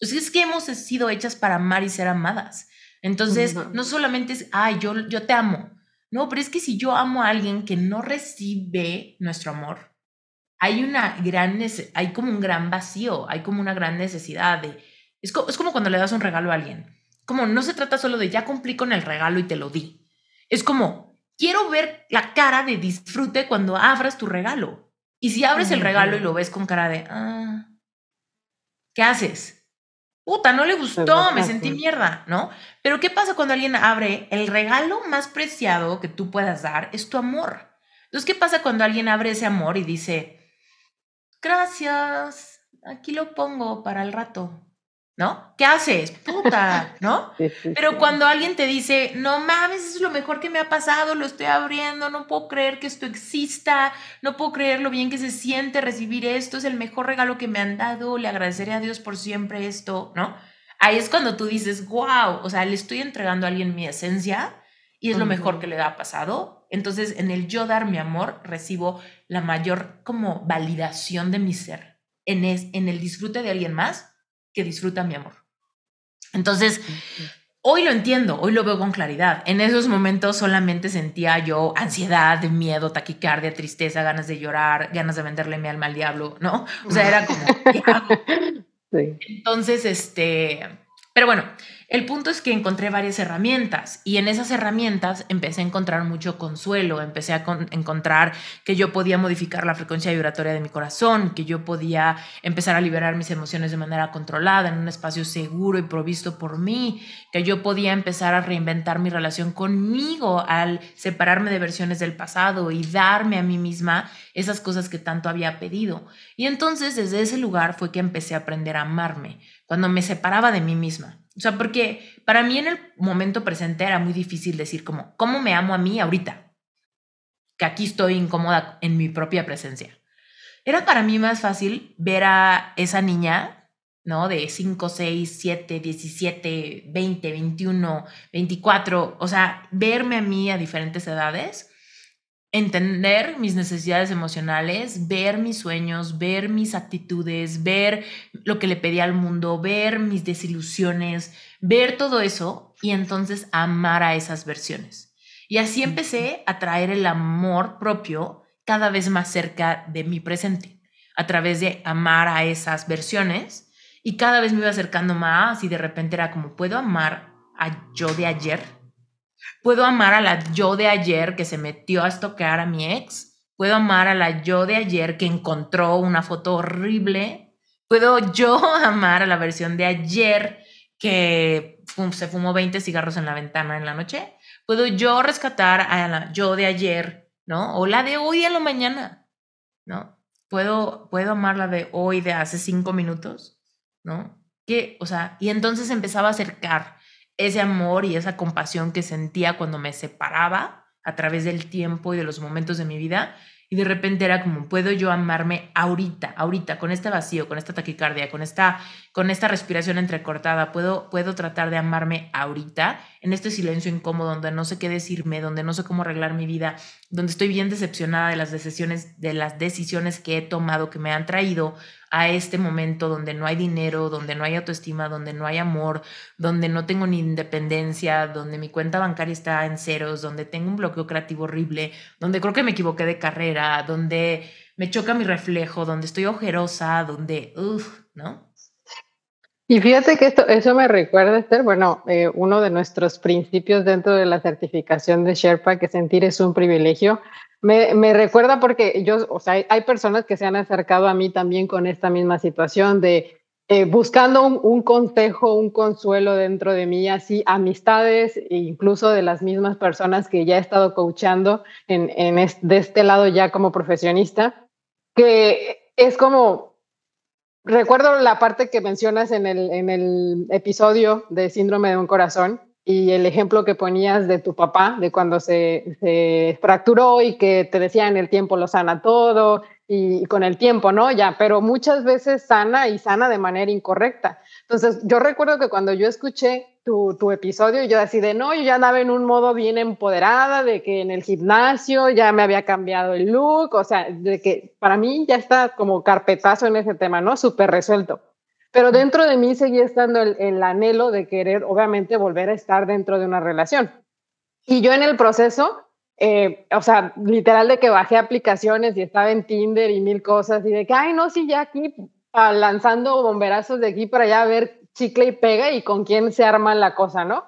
es que hemos sido hechas para amar y ser amadas. Entonces, no solamente es, ay, yo, yo te amo. No, pero es que si yo amo a alguien que no recibe nuestro amor, hay una gran, hay como un gran vacío, hay como una gran necesidad de, es, es como cuando le das un regalo a alguien. Como no se trata solo de ya cumplí con el regalo y te lo di. Es como, quiero ver la cara de disfrute cuando abras tu regalo. Y si abres el regalo y lo ves con cara de, ah, ¿qué haces? Puta, no le gustó, me sentí mierda, ¿no? Pero ¿qué pasa cuando alguien abre el regalo más preciado que tú puedas dar? Es tu amor. Entonces, ¿qué pasa cuando alguien abre ese amor y dice, gracias, aquí lo pongo para el rato? ¿No? ¿Qué haces? Puta, ¿no? Pero cuando alguien te dice, no mames, es lo mejor que me ha pasado, lo estoy abriendo, no puedo creer que esto exista, no puedo creer lo bien que se siente recibir esto, es el mejor regalo que me han dado, le agradeceré a Dios por siempre esto, ¿no? Ahí es cuando tú dices, wow, o sea, le estoy entregando a alguien mi esencia y es lo mejor que le ha pasado. Entonces, en el yo dar mi amor, recibo la mayor como validación de mi ser. En, es, en el disfrute de alguien más, que disfruta mi amor. Entonces, hoy lo entiendo, hoy lo veo con claridad. En esos momentos solamente sentía yo ansiedad, miedo, taquicardia, tristeza, ganas de llorar, ganas de venderle mi alma al diablo, ¿no? O sea, era como, Entonces, este, pero bueno, El punto es que encontré varias herramientas y en esas herramientas empecé a encontrar mucho consuelo, empecé a encontrar que yo podía modificar la frecuencia vibratoria de mi corazón, que yo podía empezar a liberar mis emociones de manera controlada en un espacio seguro y provisto por mí, que yo podía empezar a reinventar mi relación conmigo al separarme de versiones del pasado y darme a mí misma esas cosas que tanto había pedido. Y entonces desde ese lugar fue que empecé a aprender a amarme, cuando me separaba de mí misma o sea, porque para mí en el momento presente era muy difícil decir como, ¿cómo me amo a mí ahorita? Que aquí estoy incómoda en mi propia presencia. Era para mí más fácil ver a esa niña, ¿no? De 5, 6, 7, 17, 20, 21, 24, o sea, verme a mí a diferentes edades entender mis necesidades emocionales, ver mis sueños, ver mis actitudes, ver lo que le pedí al mundo, ver mis desilusiones, ver todo eso y entonces amar a esas versiones. Y así empecé a traer el amor propio cada vez más cerca de mi presente, a través de amar a esas versiones y cada vez me iba acercando más y de repente era como, ¿puedo amar a yo de ayer? Puedo amar a la yo de ayer que se metió a estoquear a mi ex. Puedo amar a la yo de ayer que encontró una foto horrible. Puedo yo amar a la versión de ayer que se fumó 20 cigarros en la ventana en la noche. Puedo yo rescatar a la yo de ayer, ¿no? O la de hoy a la mañana, ¿no? Puedo, puedo amar la de hoy de hace cinco minutos, ¿no? Que, o sea, y entonces empezaba a acercar ese amor y esa compasión que sentía cuando me separaba a través del tiempo y de los momentos de mi vida. Y de repente era como, ¿puedo yo amarme ahorita, ahorita, con este vacío, con esta taquicardia, con esta, con esta respiración entrecortada? ¿Puedo, ¿Puedo tratar de amarme ahorita, en este silencio incómodo, donde no sé qué decirme, donde no sé cómo arreglar mi vida, donde estoy bien decepcionada de las decisiones, de las decisiones que he tomado que me han traído a este momento donde no hay dinero, donde no hay autoestima, donde no hay amor, donde no tengo ni independencia, donde mi cuenta bancaria está en ceros, donde tengo un bloqueo creativo horrible, donde creo que me equivoqué de carrera, donde me choca mi reflejo, donde estoy ojerosa, donde, uff, ¿no? Y fíjate que esto, eso me recuerda, Esther, bueno, eh, uno de nuestros principios dentro de la certificación de Sherpa, que sentir es un privilegio, me, recuerda porque yo, o sea, hay, personas que se han acercado a mí también con esta misma situación de eh, buscando un, consejo, un consuelo dentro de mí, así amistades e incluso de las mismas personas que ya he estado coachando en, en de este lado ya como profesionista, que es como, recuerdo la parte que mencionas en el, en el episodio de síndrome de un corazón, y el ejemplo que ponías de tu papá, de cuando se, se, fracturó y que te decían el tiempo lo sana todo y, con el tiempo, ¿no? Ya, pero muchas veces sana y sana de manera incorrecta. Entonces, yo recuerdo que cuando yo escuché tu, tu episodio, yo así de, no, yo ya andaba en un modo bien empoderada, de que en el gimnasio ya me había cambiado el look, o sea, de que para mí ya está como carpetazo en ese tema, ¿no? Súper resuelto. Pero dentro de mí seguía estando el, anhelo de querer, obviamente, volver a estar dentro de una relación. Y yo en el proceso, eh, o sea, literal de que bajé aplicaciones y estaba en Tinder y mil cosas y de que, ay, no, sí, ya aquí ah, lanzando bomberazos de aquí para allá a ver chicle y pega y con quién se arma la cosa, ¿no?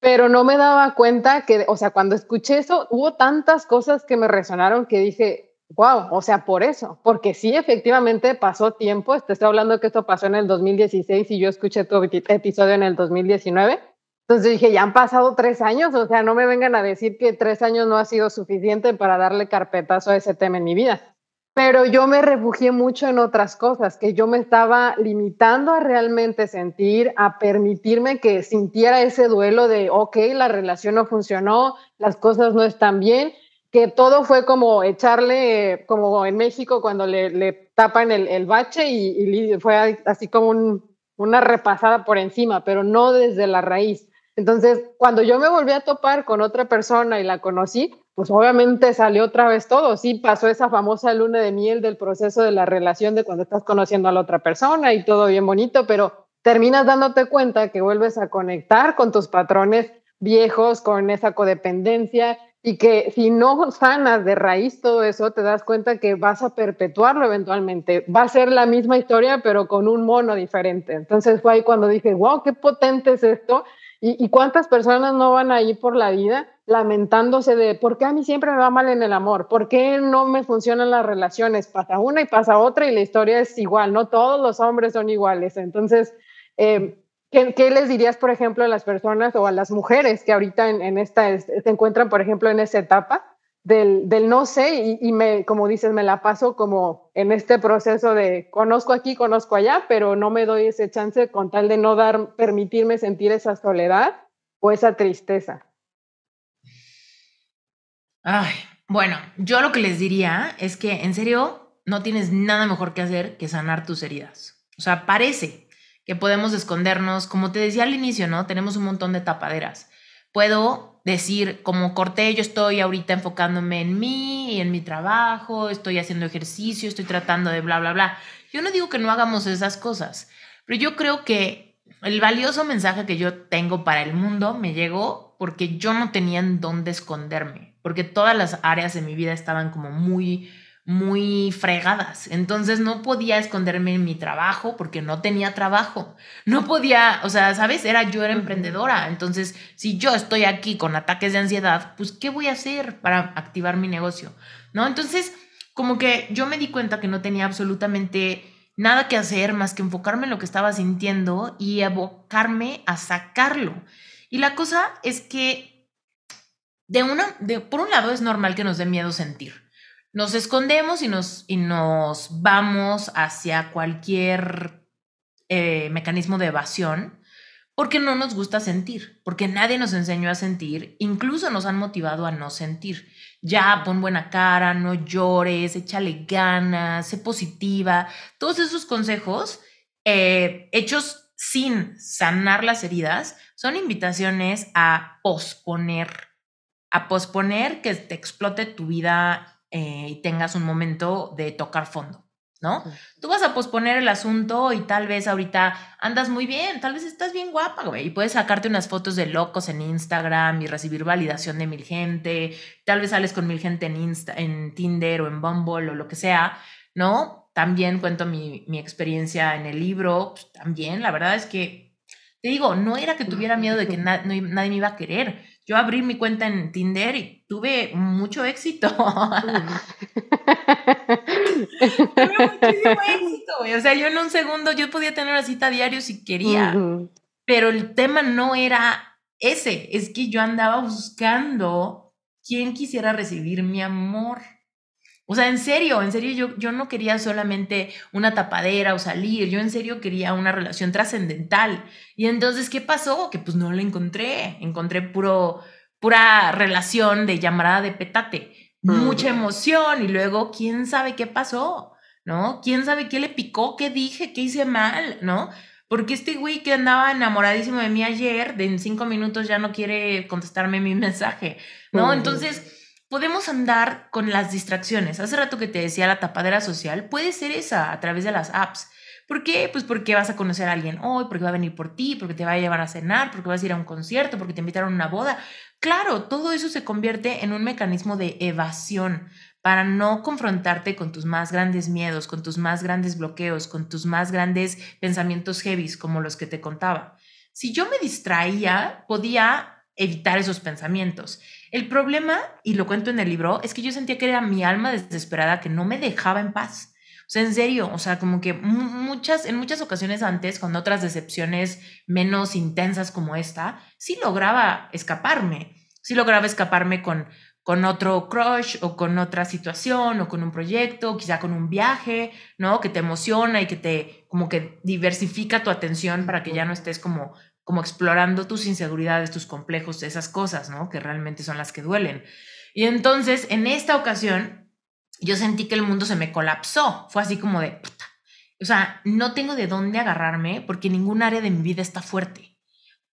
Pero no me daba cuenta que, o sea, cuando escuché eso, hubo tantas cosas que me resonaron que dije, Wow, o sea, por eso, porque sí, efectivamente pasó tiempo. Te estoy hablando que esto pasó en el 2016 y yo escuché tu episodio en el 2019. Entonces dije, ya han pasado tres años, o sea, no me vengan a decir que tres años no ha sido suficiente para darle carpetazo a ese tema en mi vida. Pero yo me refugié mucho en otras cosas, que yo me estaba limitando a realmente sentir, a permitirme que sintiera ese duelo de, ok, la relación no funcionó, las cosas no están bien, que todo fue como echarle, como en México cuando le, le tapan el, el bache y, fue así como una repasada por encima, pero no desde la raíz. Entonces, cuando yo me volví a topar con otra persona y la conocí, pues obviamente salió otra vez todo. Sí, pasó esa famosa luna de miel del proceso de la relación de cuando estás conociendo a la otra persona y todo bien bonito, pero terminas dándote cuenta que vuelves a conectar con tus patrones viejos, con esa codependencia, y que si no sanas de raíz todo eso, te das cuenta que vas a perpetuarlo eventualmente. Va a ser la misma historia, pero con un mono diferente. Entonces fue ahí cuando dije, wow, qué potente es esto. ¿Y, cuántas personas no van ahí por la vida lamentándose de por qué a mí siempre me va mal en el amor? ¿Por qué no me funcionan las relaciones? Pasa una y pasa otra y la historia es igual, no todos los hombres son iguales. Entonces, eh, ¿Qué, les dirías, por ejemplo, a las personas o a las mujeres que ahorita en, esta se encuentran, por ejemplo, en esa etapa del, no sé y, me, como dices, me la paso como en este proceso de conozco aquí, conozco allá, pero no me doy ese chance con tal de no dar, permitirme sentir esa soledad o esa tristeza? Ay, bueno, yo lo que les diría es que en serio no tienes nada mejor que hacer que sanar tus heridas. O sea, parece, que podemos escondernos. Como te decía al inicio, ¿no? Tenemos un montón de tapaderas. Puedo decir, como corté, yo estoy ahorita enfocándome en mí y en mi trabajo, estoy haciendo ejercicio, estoy tratando de bla, bla, bla. Yo no digo que no hagamos esas cosas, pero yo creo que el valioso mensaje que yo tengo para el mundo me llegó porque yo no tenía en dónde esconderme, porque todas las áreas de mi vida estaban como muy muy fregadas. Entonces no podía esconderme en mi trabajo porque no tenía trabajo. No podía, o sea, ¿sabes? Era yo era emprendedora. Entonces, si yo estoy aquí con ataques de ansiedad, pues ¿qué voy a hacer para activar mi negocio? ¿No? Entonces, como que yo me di cuenta que no tenía absolutamente nada que hacer más que enfocarme en lo que estaba sintiendo y abocarme a sacarlo. Y la cosa es que de una de por un lado es normal que nos dé miedo sentir nos escondemos y nos, y nos vamos hacia cualquier eh, mecanismo de evasión porque no nos gusta sentir, porque nadie nos enseñó a sentir, incluso nos han motivado a no sentir. Ya, pon buena cara, no llores, échale ganas, sé positiva. Todos esos consejos eh, hechos sin sanar las heridas son invitaciones a posponer, a posponer que te explote tu vida eh, y tengas un momento de tocar fondo, ¿no? Tú vas a posponer el asunto y tal vez ahorita andas muy bien, tal vez estás bien guapa, güey, y puedes sacarte unas fotos de locos en Instagram y recibir validación de mil gente, tal vez sales con mil gente en, Insta, en Tinder o en Bumble o lo que sea, ¿no? También cuento mi, mi experiencia en el libro, pues, también, la verdad es que, te digo, no era que tuviera miedo de que nadie me iba a querer, yo abrí mi cuenta en Tinder y tuve mucho éxito. tuve muchísimo éxito, O sea, yo en un segundo, yo podía tener una cita diario si quería. Pero el tema no era ese, es que yo andaba buscando quién quisiera recibir mi amor. O sea, en serio, en serio, yo, yo no quería solamente una tapadera o salir, yo en serio quería una relación trascendental. Y entonces, ¿qué pasó? Que pues no la encontré, encontré puro, pura relación de llamada de petate, mucha emoción y luego, ¿quién sabe qué pasó? ¿No? ¿Quién sabe qué le picó? ¿Qué dije? ¿Qué hice mal? ¿No? Porque este güey que andaba enamoradísimo de mí ayer, de en cinco minutos ya no quiere contestarme mi mensaje, ¿no? Entonces podemos andar con las distracciones. Hace rato que te decía la tapadera social, puede ser esa a través de las apps. ¿Por qué? Pues porque vas a conocer a alguien hoy, porque va a venir por ti, porque te va a llevar a cenar, porque vas a ir a un concierto, porque te invitaron a una boda. Claro, todo eso se convierte en un mecanismo de evasión para no confrontarte con tus más grandes miedos, con tus más grandes bloqueos, con tus más grandes pensamientos heavy como los que te contaba. Si yo me distraía, podía evitar esos pensamientos. El problema, y lo cuento en el libro, es que yo sentía que era mi alma desesperada que no me dejaba en paz. O sea, en serio, o sea, como que muchas, en muchas ocasiones antes, con otras decepciones menos intensas como esta, sí lograba escaparme. Sí lograba escaparme con, con otro crush o con otra situación o con un proyecto, quizá con un viaje, ¿no? Que te emociona y que te como que diversifica tu atención para que ya no estés como como explorando tus inseguridades, tus complejos, esas cosas, ¿no? Que realmente son las que duelen. Y entonces, en esta ocasión, yo sentí que el mundo se me colapsó. Fue así como de, puta. O sea, no tengo de dónde agarrarme porque ningún área de mi vida está fuerte.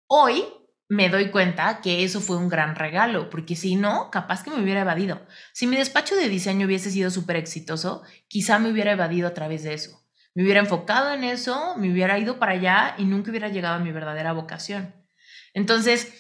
Hoy me doy cuenta que eso fue un gran regalo, porque si no, capaz que me hubiera evadido. Si mi despacho de diseño hubiese sido súper exitoso, quizá me hubiera evadido a través de eso me hubiera enfocado en eso, me hubiera ido para allá y nunca hubiera llegado a mi verdadera vocación. Entonces,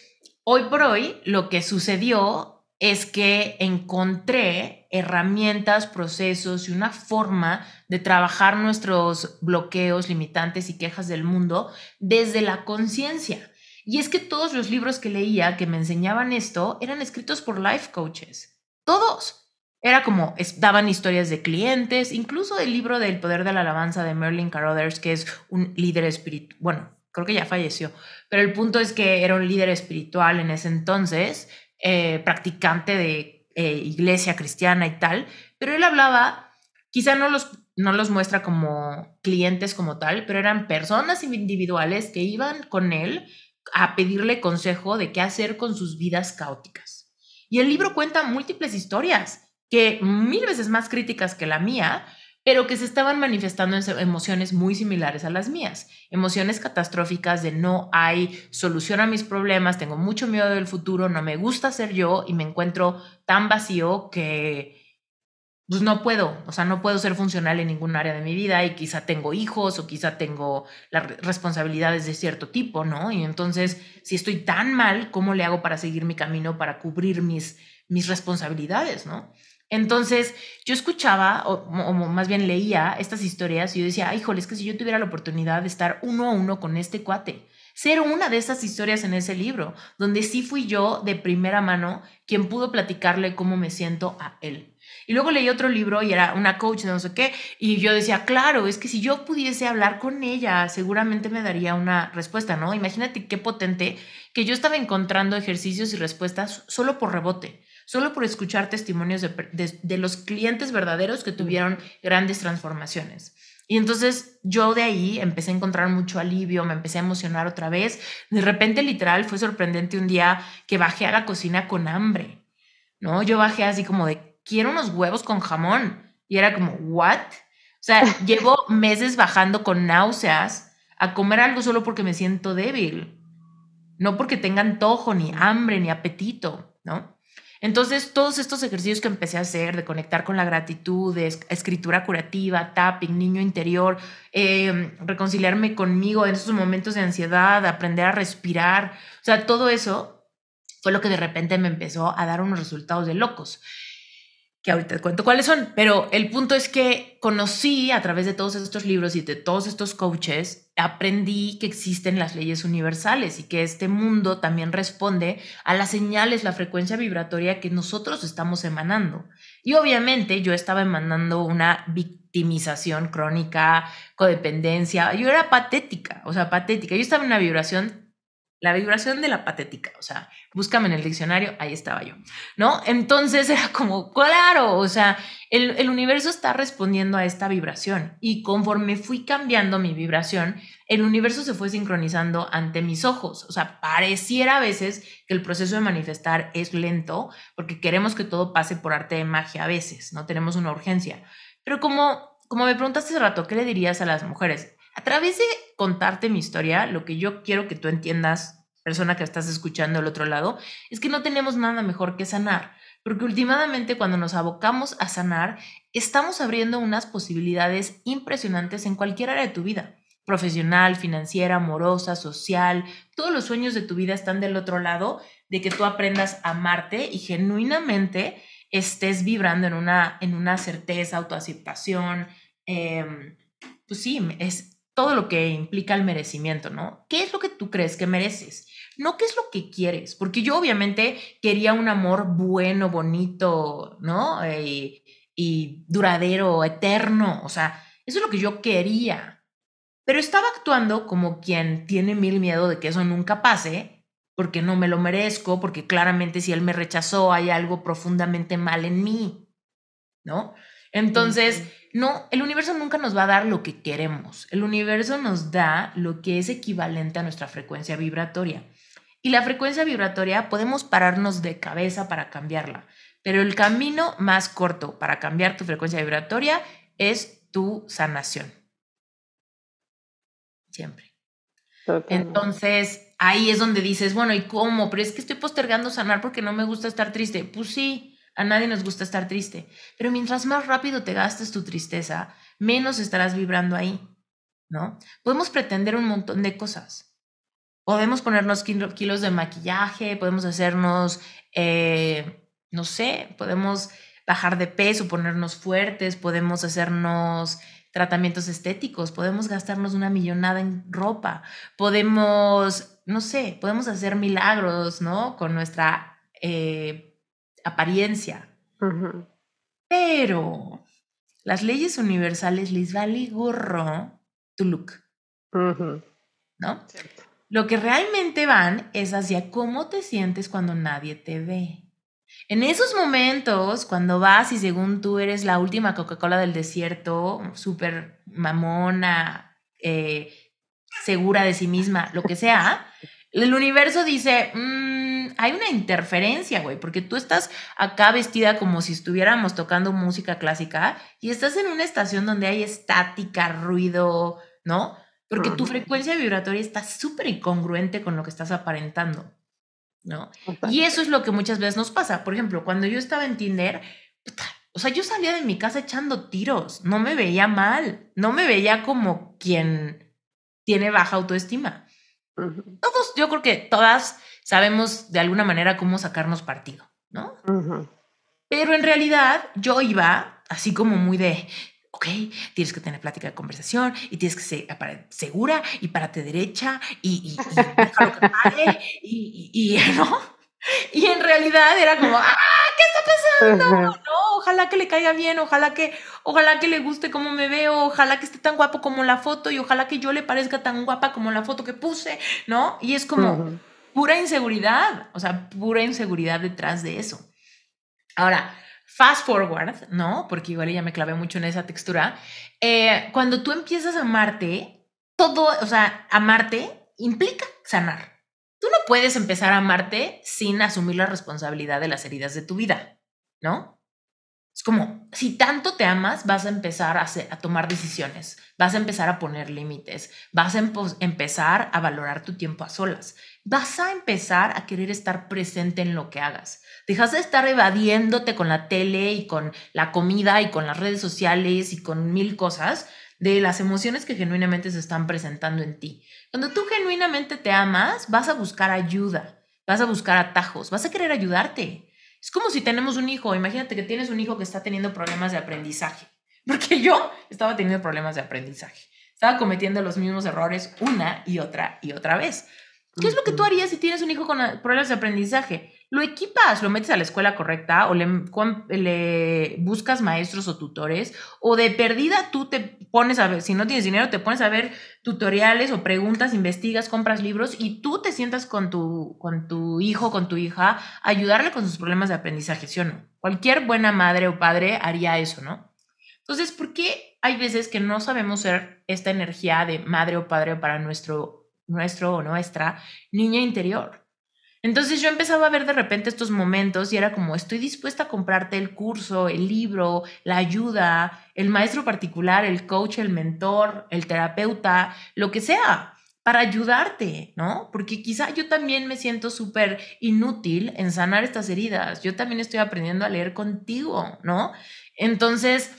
hoy por hoy, lo que sucedió es que encontré herramientas, procesos y una forma de trabajar nuestros bloqueos, limitantes y quejas del mundo desde la conciencia. Y es que todos los libros que leía que me enseñaban esto eran escritos por life coaches. Todos. Era como, daban historias de clientes, incluso el libro del poder de la alabanza de Merlin Carothers, que es un líder espiritual, bueno, creo que ya falleció, pero el punto es que era un líder espiritual en ese entonces, eh, practicante de eh, iglesia cristiana y tal, pero él hablaba, quizá no los, no los muestra como clientes como tal, pero eran personas individuales que iban con él a pedirle consejo de qué hacer con sus vidas caóticas. Y el libro cuenta múltiples historias que mil veces más críticas que la mía, pero que se estaban manifestando en emociones muy similares a las mías. Emociones catastróficas de no hay solución a mis problemas, tengo mucho miedo del futuro, no me gusta ser yo y me encuentro tan vacío que pues no puedo, o sea, no puedo ser funcional en ningún área de mi vida y quizá tengo hijos o quizá tengo las responsabilidades de cierto tipo, ¿no? Y entonces, si estoy tan mal, ¿cómo le hago para seguir mi camino, para cubrir mis, mis responsabilidades, ¿no? Entonces, yo escuchaba, o, más bien leía estas historias y yo decía, híjole, es que si yo tuviera la oportunidad de estar uno a uno con este cuate, ser una de esas historias en ese libro, donde sí fui yo de primera mano quien pudo platicarle cómo me siento a él. Y luego leí otro libro y era una coach no sé qué, y yo decía, claro, es que si yo pudiese hablar con ella, seguramente me daría una respuesta, ¿no? Imagínate qué potente que yo estaba encontrando ejercicios y respuestas solo por rebote solo por escuchar testimonios de, los clientes verdaderos que tuvieron grandes transformaciones. Y entonces yo de ahí empecé a encontrar mucho alivio, me empecé a emocionar otra vez. De repente, literal, fue sorprendente un día que bajé a la cocina con hambre, ¿no? Yo bajé así como de, quiero unos huevos con jamón. Y era como, ¿what? O sea, llevo meses bajando con náuseas a comer algo solo porque me siento débil. No porque tenga antojo, ni hambre, ni apetito, ¿no? Entonces, todos estos ejercicios que empecé a hacer de conectar con la gratitud, de escritura curativa, tapping, niño interior, em, reconciliarme conmigo en esos momentos de ansiedad, aprender a respirar, o sea, todo eso fue lo que de repente me empezó a dar unos resultados de locos que ahorita te cuento cuáles son, pero el punto es que conocí a través de todos estos libros y de todos estos coaches, aprendí que existen las leyes universales y que este mundo también responde a las señales, la frecuencia vibratoria que nosotros estamos emanando. Y obviamente yo estaba emanando una victimización crónica, codependencia, yo era patética, o sea, patética, yo estaba en una vibración la vibración de la patética, o sea, búscame en el diccionario, ahí estaba yo, ¿no? Entonces era como, claro, o sea, el, el, universo está respondiendo a esta vibración y conforme fui cambiando mi vibración, el universo se fue sincronizando ante mis ojos, o sea, pareciera a veces que el proceso de manifestar es lento porque queremos que todo pase por arte de magia a veces, ¿no? Tenemos una urgencia, pero como, como me preguntaste hace rato, ¿qué le dirías a las mujeres? A través de contarte mi historia, lo que yo quiero que tú entiendas, persona que estás escuchando al otro lado, es que no tenemos nada mejor que sanar. Porque últimamente cuando nos abocamos a sanar, estamos abriendo unas posibilidades impresionantes en cualquier área de tu vida. Profesional, financiera, amorosa, social. Todos los sueños de tu vida están del otro lado de que tú aprendas a amarte y genuinamente estés vibrando en una, en una certeza, autoaceptación. Em, pues sí, es, todo lo que implica el merecimiento, ¿no? ¿Qué es lo que tú crees que mereces? No qué es lo que quieres, porque yo obviamente quería un amor bueno, bonito, ¿no? Eh, y, duradero, eterno, o sea, eso es lo que yo quería. Pero estaba actuando como quien tiene mil miedo de que eso nunca pase, porque no me lo merezco, porque claramente si él me rechazó hay algo profundamente mal en mí, ¿no? Entonces, no, el universo nunca nos va a dar lo que queremos. El universo nos da lo que es equivalente a nuestra frecuencia vibratoria. Y la frecuencia vibratoria podemos pararnos de cabeza para cambiarla, pero el camino más corto para cambiar tu frecuencia vibratoria es tu sanación. Siempre. Entonces, ahí es donde dices, bueno, ¿y cómo? Pero es que estoy postergando sanar porque no me gusta estar triste. Pues sí, a nadie nos gusta estar triste, pero mientras más rápido te gastes tu tristeza, menos estarás vibrando ahí, ¿no? Podemos pretender un montón de cosas. Podemos ponernos kilos de maquillaje, podemos hacernos, eh, no sé, podemos bajar de peso, ponernos fuertes, podemos hacernos tratamientos estéticos, podemos gastarnos una millonada en ropa, podemos, no sé, podemos hacer milagros, ¿no? Con nuestra eh, apariencia. Pero las leyes universales les vale gorro tu look, ¿no? Lo que realmente van es hacia cómo te sientes cuando nadie te ve. En esos momentos, cuando vas y según tú eres la última Coca-Cola del desierto, súper mamona, eh, segura de sí misma, lo que sea, el universo dice, mm, hay una interferencia, güey, porque tú estás acá vestida como si estuviéramos tocando música clásica y estás en una estación donde hay estática, ruido, ¿no? Porque tu frecuencia vibratoria está súper incongruente con lo que estás aparentando. ¿no? Y eso es lo que muchas veces nos pasa. Por ejemplo, cuando yo estaba en Tinder, o sea, yo salía de mi casa echando tiros, no me veía mal, no me veía como quien tiene baja autoestima. Todos, yo creo que todas sabemos de alguna manera cómo sacarnos partido, ¿no? Pero en realidad yo iba así como muy de, ok, tienes que tener plática de conversación y tienes que ser segura y párate derecha y, y, y déjalo que pare y, y, ¿no? Y en realidad era como, ¡ah! ¿Qué está pasando? No, ojalá que le caiga bien, ojalá que, ojalá que le guste cómo me veo, ojalá que esté tan guapo como la foto y ojalá que yo le parezca tan guapa como la foto que puse, ¿no? Y es como pura inseguridad, o sea, pura inseguridad detrás de eso. Ahora, Fast forward, ¿no? Porque igual ya me clavé mucho en esa textura. Eh, cuando tú empiezas a amarte, todo, o sea, amarte implica sanar. Tú no puedes empezar a amarte sin asumir la responsabilidad de las heridas de tu vida, ¿no? Es como, si tanto te amas, vas a empezar a, a tomar decisiones, vas a empezar a poner límites, vas a empezar a valorar tu tiempo a solas, vas a empezar a querer estar presente en lo que hagas. Dejas de estar evadiéndote con la tele y con la comida y con las redes sociales y con mil cosas de las emociones que genuinamente se están presentando en ti. Cuando tú genuinamente te amas, vas a buscar ayuda, vas a buscar atajos, vas a querer ayudarte. Es como si tenemos un hijo, imagínate que tienes un hijo que está teniendo problemas de aprendizaje, porque yo estaba teniendo problemas de aprendizaje, estaba cometiendo los mismos errores una y otra y otra vez. ¿Qué es lo que tú harías si tienes un hijo con problemas de aprendizaje? Lo equipas, lo metes a la escuela correcta o le, buscas maestros o tutores o de perdida tú te pones a ver, si no tienes dinero, te pones a ver tutoriales o preguntas, investigas, compras libros y tú te sientas con tu, con tu hijo, con tu hija, ayudarle con sus problemas de aprendizaje, ¿sí o no? Cualquier buena madre o padre haría eso, ¿no? Entonces, ¿por qué hay veces que no sabemos ser esta energía de madre o padre para nuestro, nuestro o nuestra niña interior? Entonces yo empezaba a ver de repente estos momentos y era como, estoy dispuesta a comprarte el curso, el libro, la ayuda, el maestro particular, el coach, el mentor, el terapeuta, lo que sea, para ayudarte, ¿no? Porque quizá yo también me siento súper inútil en sanar estas heridas. Yo también estoy aprendiendo a leer contigo, ¿no? Entonces,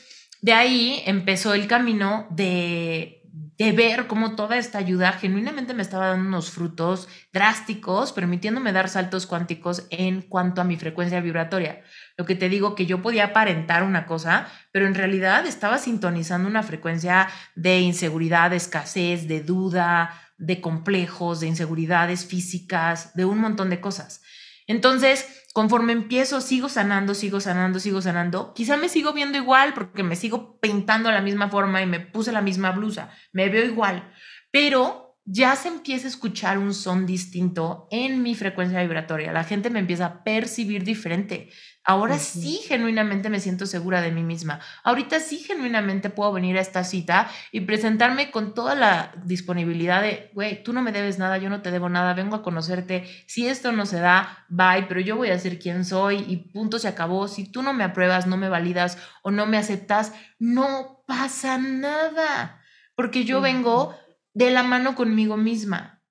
de ahí empezó el camino de de ver cómo toda esta ayuda genuinamente me estaba dando unos frutos drásticos, permitiéndome dar saltos cuánticos en cuanto a mi frecuencia vibratoria. Lo que te digo que yo podía aparentar una cosa, pero en realidad estaba sintonizando una frecuencia de inseguridad, de escasez, de duda, de complejos, de inseguridades físicas, de un montón de cosas. Entonces, conforme empiezo, sigo sanando, sigo sanando, sigo sanando. Quizá me sigo viendo igual porque me sigo pintando la misma forma y me puse la misma blusa. Me veo igual, pero ya se empieza a escuchar un son distinto en mi frecuencia vibratoria. La gente me empieza a percibir diferente. Ahora sí genuinamente me siento segura de mí misma. Ahorita sí genuinamente puedo venir a esta cita y presentarme con toda la disponibilidad de, güey, tú no me debes nada, yo no te debo nada, vengo a conocerte. Si esto no se da, bye, pero yo voy a ser quien soy y punto se acabó. Si tú no me apruebas, no me validas o no me aceptas, no pasa nada, porque yo vengo de la mano conmigo misma.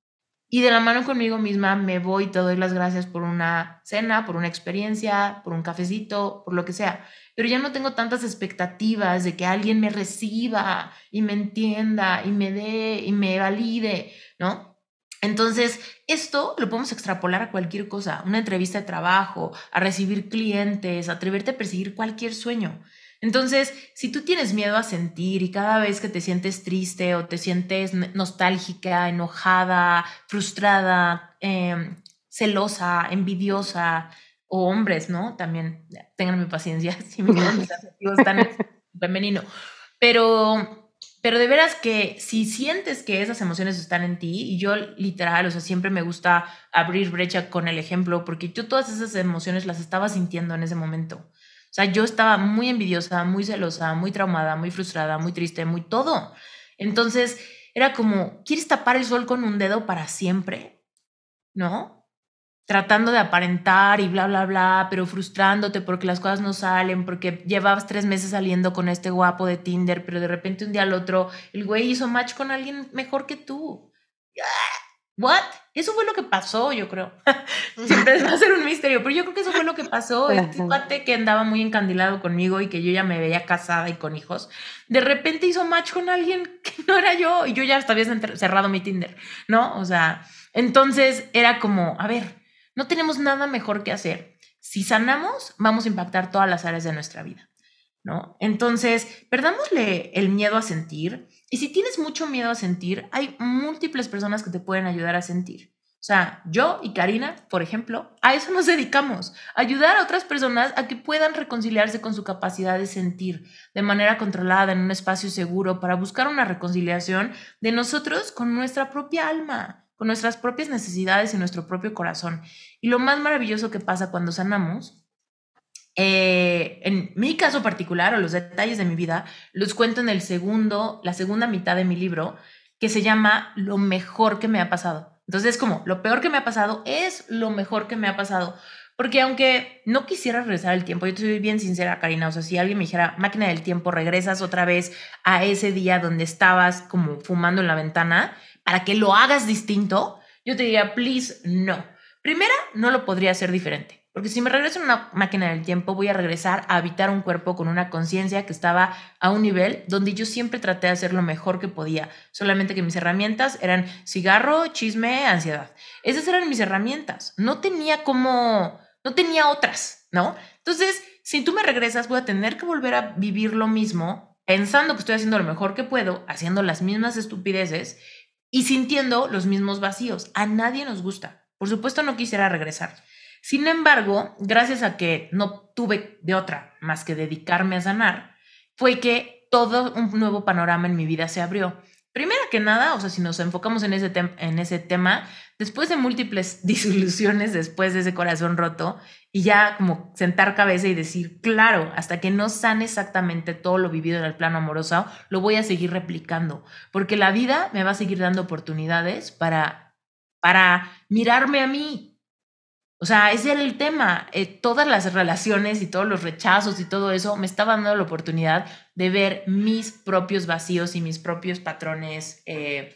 Y de la mano conmigo misma me voy, te doy las gracias por una cena, por una experiencia, por un cafecito, por lo que sea. Pero ya no tengo tantas expectativas de que alguien me reciba y me entienda y me dé y me valide, ¿no? Entonces, esto lo podemos extrapolar a cualquier cosa, una entrevista de trabajo, a recibir clientes, a atreverte a perseguir cualquier sueño. Entonces, si tú tienes miedo a sentir y cada vez que te sientes triste o te sientes nostálgica, enojada, frustrada, em, celosa, envidiosa, o hombres, ¿no? También tengan paciencia si mis adjetivos están femenino. Pero pero de veras que si sientes que esas emociones están en ti, y yo literal, o sea, siempre me gusta abrir brecha con el ejemplo, porque yo todas esas emociones las estaba sintiendo en ese momento. O sea, yo estaba muy envidiosa, muy celosa, muy traumada, muy frustrada, muy triste, muy todo. Entonces, era como, ¿quieres tapar el sol con un dedo para siempre? ¿No? tratando de aparentar y bla, bla, bla, pero frustrándote porque las cosas no salen, porque llevabas tres meses saliendo con este guapo de Tinder, pero de repente un día al otro el güey hizo match con alguien mejor que tú. ¿What? Eso fue lo que pasó, yo creo. Siempre va a ser un misterio, pero yo creo que eso fue lo que pasó. Este cuate que andaba muy encandilado conmigo y que yo ya me veía casada y con hijos, de repente hizo match con alguien que no era yo y yo ya hasta había cerrado mi Tinder, ¿no? O sea, entonces era como, a ver, no tenemos nada mejor que hacer. Si sanamos, vamos a impactar todas las áreas de nuestra vida, ¿no? Entonces, perdámosle el miedo a sentir. Y si tienes mucho miedo a sentir, hay múltiples personas que te pueden ayudar a sentir. O sea, yo y Karina, por ejemplo, a eso nos dedicamos, ayudar a otras personas a que puedan reconciliarse con su capacidad de sentir de manera controlada en un espacio seguro para buscar una reconciliación de nosotros con nuestra propia alma con nuestras propias necesidades y nuestro propio corazón. Y lo más maravilloso que pasa cuando sanamos, eh, en mi caso particular o los detalles de mi vida, los cuento en el segundo, la segunda mitad de mi libro, que se llama Lo mejor que me ha pasado. Entonces, como lo peor que me ha pasado es lo mejor que me ha pasado. Porque aunque no quisiera regresar el tiempo, yo te soy bien sincera, Karina, o sea, si alguien me dijera, máquina del tiempo, regresas otra vez a ese día donde estabas como fumando en la ventana, para que lo hagas distinto, yo te diría, please, no. Primera, no lo podría hacer diferente. Porque si me regreso en una máquina del tiempo, voy a regresar a habitar un cuerpo con una conciencia que estaba a un nivel donde yo siempre traté de hacer lo mejor que podía. Solamente que mis herramientas eran cigarro, chisme, ansiedad. Esas eran mis herramientas. No tenía como, no tenía otras, ¿no? Entonces, si tú me regresas, voy a tener que volver a vivir lo mismo, pensando que estoy haciendo lo mejor que puedo, haciendo las mismas estupideces y sintiendo los mismos vacíos. A nadie nos gusta. Por supuesto no quisiera regresar. Sin embargo, gracias a que no tuve de otra más que dedicarme a sanar, fue que todo un nuevo panorama en mi vida se abrió. Primero que nada, o sea, si nos enfocamos en ese, en ese tema, después de múltiples disoluciones, después de ese corazón roto, y ya como sentar cabeza y decir, claro, hasta que no sane exactamente todo lo vivido en el plano amoroso, lo voy a seguir replicando, porque la vida me va a seguir dando oportunidades para, para mirarme a mí, o sea, ese era el tema. Eh, todas las relaciones y todos los rechazos y todo eso me estaban dando la oportunidad de ver mis propios vacíos y mis propios patrones, eh,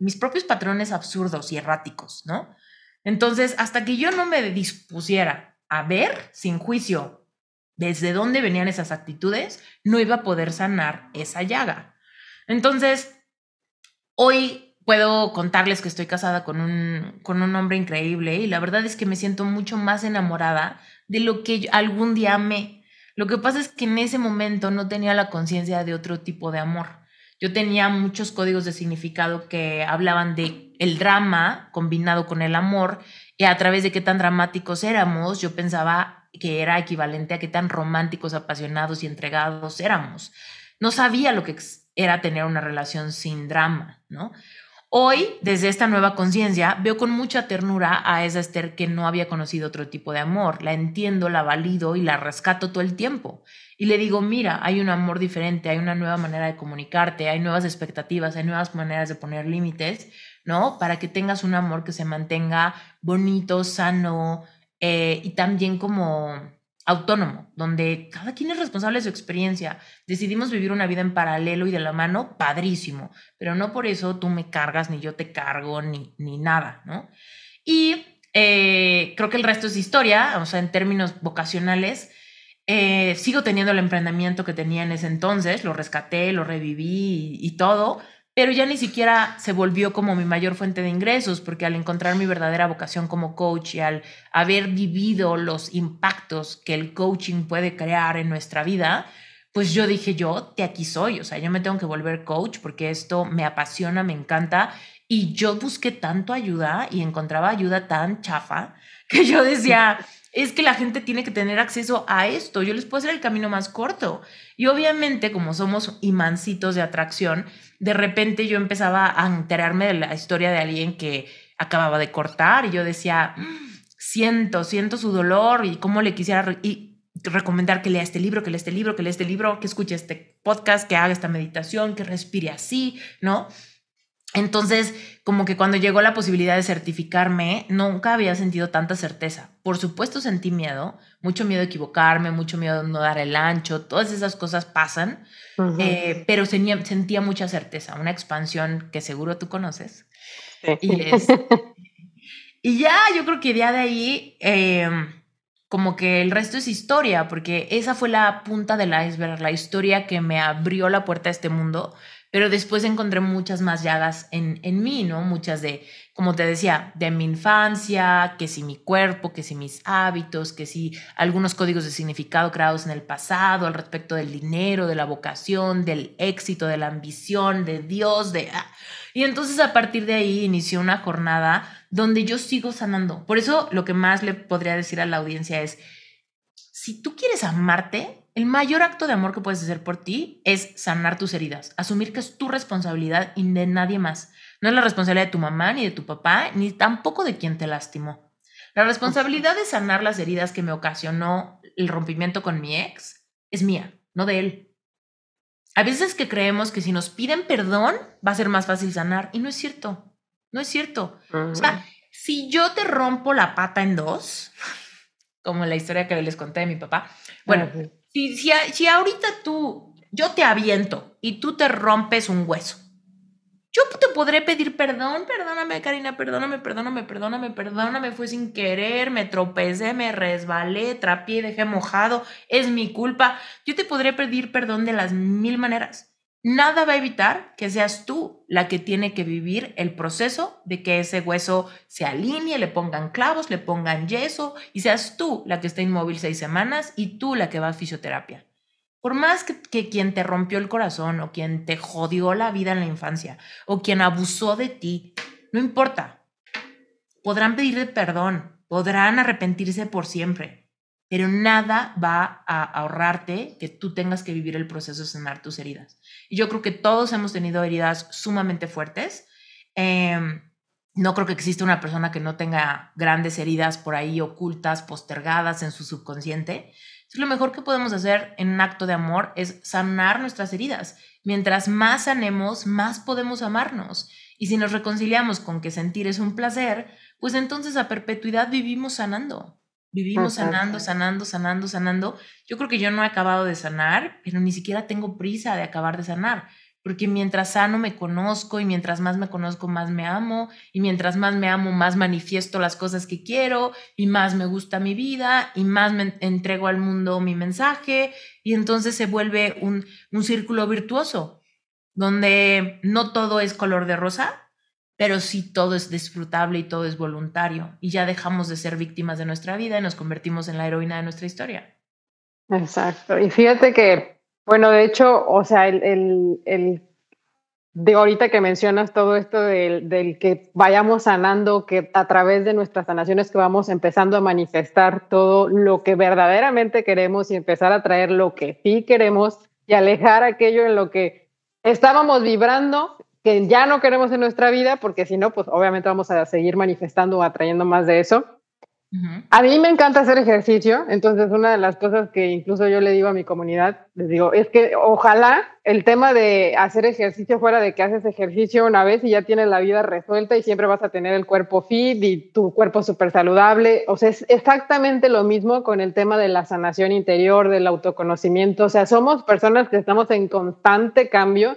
mis propios patrones absurdos y erráticos, ¿no? Entonces, hasta que yo no me dispusiera a ver sin juicio desde dónde venían esas actitudes, no iba a poder sanar esa llaga. Entonces, hoy puedo contarles que estoy casada con un, con un hombre increíble y la verdad es que me siento mucho más enamorada de lo que algún día amé. Lo que pasa es que en ese momento no tenía la conciencia de otro tipo de amor. Yo tenía muchos códigos de significado que hablaban de el drama combinado con el amor y a través de qué tan dramáticos éramos, yo pensaba que era equivalente a qué tan románticos, apasionados y entregados éramos. No sabía lo que era tener una relación sin drama, ¿no? Hoy, desde esta nueva conciencia, veo con mucha ternura a esa Esther que no había conocido otro tipo de amor. La entiendo, la valido y la rescato todo el tiempo. Y le digo, mira, hay un amor diferente, hay una nueva manera de comunicarte, hay nuevas expectativas, hay nuevas maneras de poner límites, ¿no? Para que tengas un amor que se mantenga bonito, sano eh, y también como autónomo, donde cada quien es responsable de su experiencia. Decidimos vivir una vida en paralelo y de la mano, padrísimo, pero no por eso tú me cargas, ni yo te cargo, ni, ni nada, ¿no? Y eh, creo que el resto es historia, o sea, en términos vocacionales, eh, sigo teniendo el emprendimiento que tenía en ese entonces, lo rescaté, lo reviví y, y todo, pero ya ni siquiera se volvió como mi mayor fuente de ingresos, porque al encontrar mi verdadera vocación como coach y al haber vivido los impactos que el coaching puede crear en nuestra vida, pues yo dije, yo de aquí soy, o sea, yo me tengo que volver coach porque esto me apasiona, me encanta. Y yo busqué tanto ayuda y encontraba ayuda tan chafa que yo decía, es que la gente tiene que tener acceso a esto, yo les puedo hacer el camino más corto. Y obviamente, como somos imancitos de atracción, de repente yo empezaba a enterarme de la historia de alguien que acababa de cortar y yo decía, mm, siento, siento su dolor y cómo le quisiera y recomendar que lea este libro, que lea este libro, que lea este libro, que escuche este podcast, que haga esta meditación, que respire así, ¿no? Entonces, como que cuando llegó la posibilidad de certificarme, nunca había sentido tanta certeza. Por supuesto sentí miedo, mucho miedo de equivocarme, mucho miedo de no dar el ancho, todas esas cosas pasan, eh, pero sentía, mucha certeza, una expansión que seguro tú conoces. Y, ya, yo creo que ya de ahí, em, como que el resto es historia, porque esa fue la punta del iceberg, la historia que me abrió la puerta a este mundo pero después encontré muchas más llagas en, en mí, ¿no? Muchas de, como te decía, de mi infancia, que si mi cuerpo, que si mis hábitos, que si algunos códigos de significado creados en el pasado al respecto del dinero, de la vocación, del éxito, de la ambición, de Dios, de... Ah. Y entonces a partir de ahí inició una jornada donde yo sigo sanando. Por eso lo que más le podría decir a la audiencia es, si tú quieres amarte, el mayor acto de amor que puedes hacer por ti es sanar tus heridas, asumir que es tu responsabilidad y de nadie más. No es la responsabilidad de tu mamá, ni de tu papá, ni tampoco de quien te lastimó. La responsabilidad de sanar las heridas que me ocasionó el rompimiento con mi ex es mía, no de él. A veces que creemos que si nos piden perdón va a ser más fácil sanar y no es cierto. No es cierto. O sea, si yo te rompo la pata en dos, como la historia que les conté de mi papá, bueno, si, si, ahorita tú, yo te aviento y tú te rompes un hueso, yo te podré pedir perdón, perdóname Karina, perdóname, perdóname, perdóname, perdóname, fue sin querer, me tropecé, me resbalé, trapié, dejé mojado, es mi culpa. Yo te podré pedir perdón de las mil maneras. Nada va a evitar que seas tú la que tiene que vivir el proceso de que ese hueso se alinee, le pongan clavos, le pongan yeso y seas tú la que está inmóvil seis semanas y tú la que va a fisioterapia. Por más que, quien te rompió el corazón o quien te jodió la vida en la infancia o quien abusó de ti, no importa. Podrán pedirle perdón, podrán arrepentirse por siempre, pero nada va a ahorrarte que tú tengas que vivir el proceso de sanar tus heridas. Y yo creo que todos hemos tenido heridas sumamente fuertes. Em, no creo que exista una persona que no tenga grandes heridas por ahí ocultas, postergadas en su subconsciente lo mejor que podemos hacer en un acto de amor es sanar nuestras heridas. Mientras más sanemos, más podemos amarnos. Y si nos reconciliamos con que sentir es un placer, pues entonces a perpetuidad vivimos sanando. Vivimos sanando, sanando, sanando, sanando. Yo creo que yo no he acabado de sanar, pero ni siquiera tengo prisa de acabar de sanar porque mientras sano me conozco y mientras más me conozco más me amo y mientras más me amo más manifiesto las cosas que quiero y más me gusta mi vida y más me entrego al mundo mi mensaje y entonces se vuelve un, un círculo virtuoso donde no todo es color de rosa, pero sí todo es disfrutable y todo es voluntario y ya dejamos de ser víctimas de nuestra vida y nos convertimos en la heroína de nuestra historia. Exacto. Y fíjate que bueno, de hecho, o sea, el, de ahorita que mencionas todo esto del, del, que vayamos sanando, que a través de nuestras sanaciones que vamos empezando a manifestar todo lo que verdaderamente queremos y empezar a traer lo que sí queremos y alejar aquello en lo que estábamos vibrando que ya no queremos en nuestra vida, porque si no, pues obviamente vamos a seguir manifestando o atrayendo más de eso. A mí me encanta hacer ejercicio, entonces una de las cosas que incluso yo le digo a mi comunidad, les digo, es que ojalá el tema de hacer ejercicio fuera de que haces ejercicio una vez y ya tienes la vida resuelta y siempre vas a tener el cuerpo fit y tu cuerpo súper saludable. O sea, es exactamente lo mismo con el tema de la sanación interior, del autoconocimiento. O sea, somos personas que estamos en constante cambio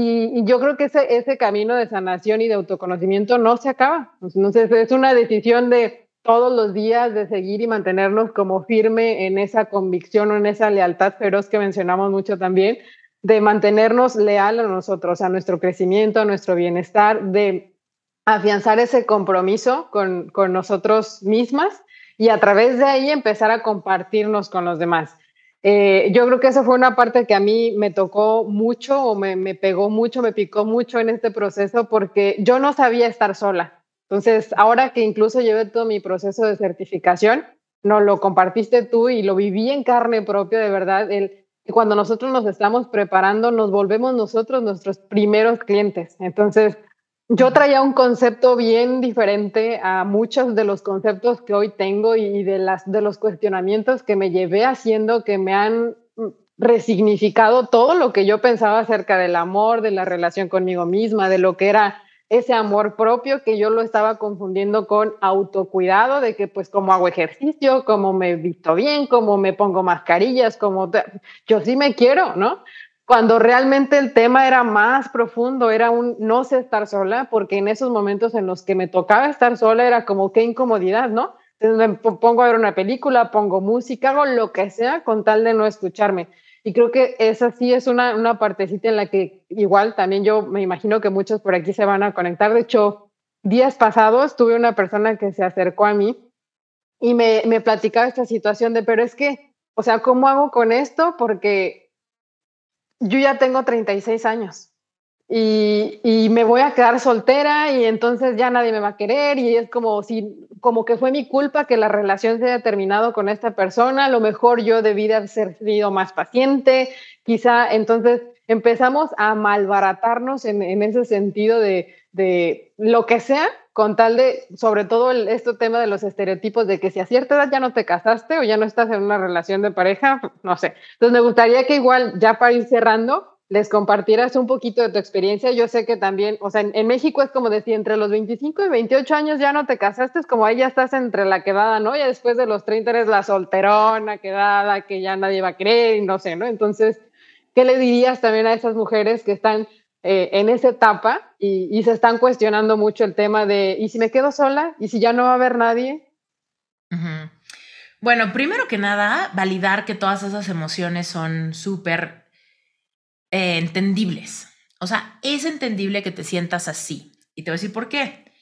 y, yo creo que ese, camino de sanación y de autoconocimiento no se acaba. Entonces, es una decisión de todos los días de seguir y mantenernos como firme en esa convicción o en esa lealtad feroz que mencionamos mucho también, de mantenernos leal a nosotros, a nuestro crecimiento, a nuestro bienestar, de afianzar ese compromiso con, con nosotros mismas y a través de ahí empezar a compartirnos con los demás. Eh, yo creo que esa fue una parte que a mí me tocó mucho o me, me, pegó mucho, me picó mucho en este proceso porque yo no sabía estar sola. Entonces, ahora que incluso llevé todo mi proceso de certificación, no lo compartiste tú y lo viví en carne propia, de verdad, el, cuando nosotros nos estamos preparando, nos volvemos nosotros nuestros primeros clientes. Entonces, yo traía un concepto bien diferente a muchos de los conceptos que hoy tengo y de, las, de los cuestionamientos que me llevé haciendo, que me han resignificado todo lo que yo pensaba acerca del amor, de la relación conmigo misma, de lo que era ese amor propio que yo lo estaba confundiendo con autocuidado, de que pues como hago ejercicio, como me visto bien, como me pongo mascarillas, como yo sí me quiero, ¿no? Cuando realmente el tema era más profundo, era un no sé estar sola, porque en esos momentos en los que me tocaba estar sola era como qué incomodidad, ¿no? Entonces me pongo a ver una película, pongo música, hago lo que sea con tal de no escucharme. Y creo que esa sí es una, una partecita en la que igual también yo me imagino que muchos por aquí se van a conectar. De hecho, días pasados tuve una persona que se acercó a mí y me, me platicaba esta situación de, pero es que, o sea, ¿cómo hago con esto? Porque yo ya tengo 36 años y, y, me voy a quedar soltera y entonces ya nadie me va a querer y es como si como que fue mi culpa que la relación se haya terminado con esta persona, a lo mejor yo debí de haber sido más paciente, quizá entonces empezamos a malbaratarnos en, en ese sentido de, de, lo que sea, con tal de, sobre todo este tema de los estereotipos de que si a cierta edad ya no te casaste o ya no estás en una relación de pareja, no sé. Entonces me gustaría que igual, ya para ir cerrando, les compartieras un poquito de tu experiencia. Yo sé que también, o sea, en, México es como decir, entre los 25 y 28 años ya no te casaste, es como ahí ya estás entre la quedada, ¿no? Ya después de los 30 eres la solterona, quedada, que ya nadie va a creer y no sé, ¿no? Entonces, ¿qué le dirías también a esas mujeres que están eh, en esa etapa y, se están cuestionando mucho el tema de, ¿y si me quedo sola? ¿Y si ya no va a haber nadie? Bueno, primero que nada, validar que todas esas emociones son súper eh, entendibles. O sea, es entendible que te sientas así. Y te voy a decir por qué.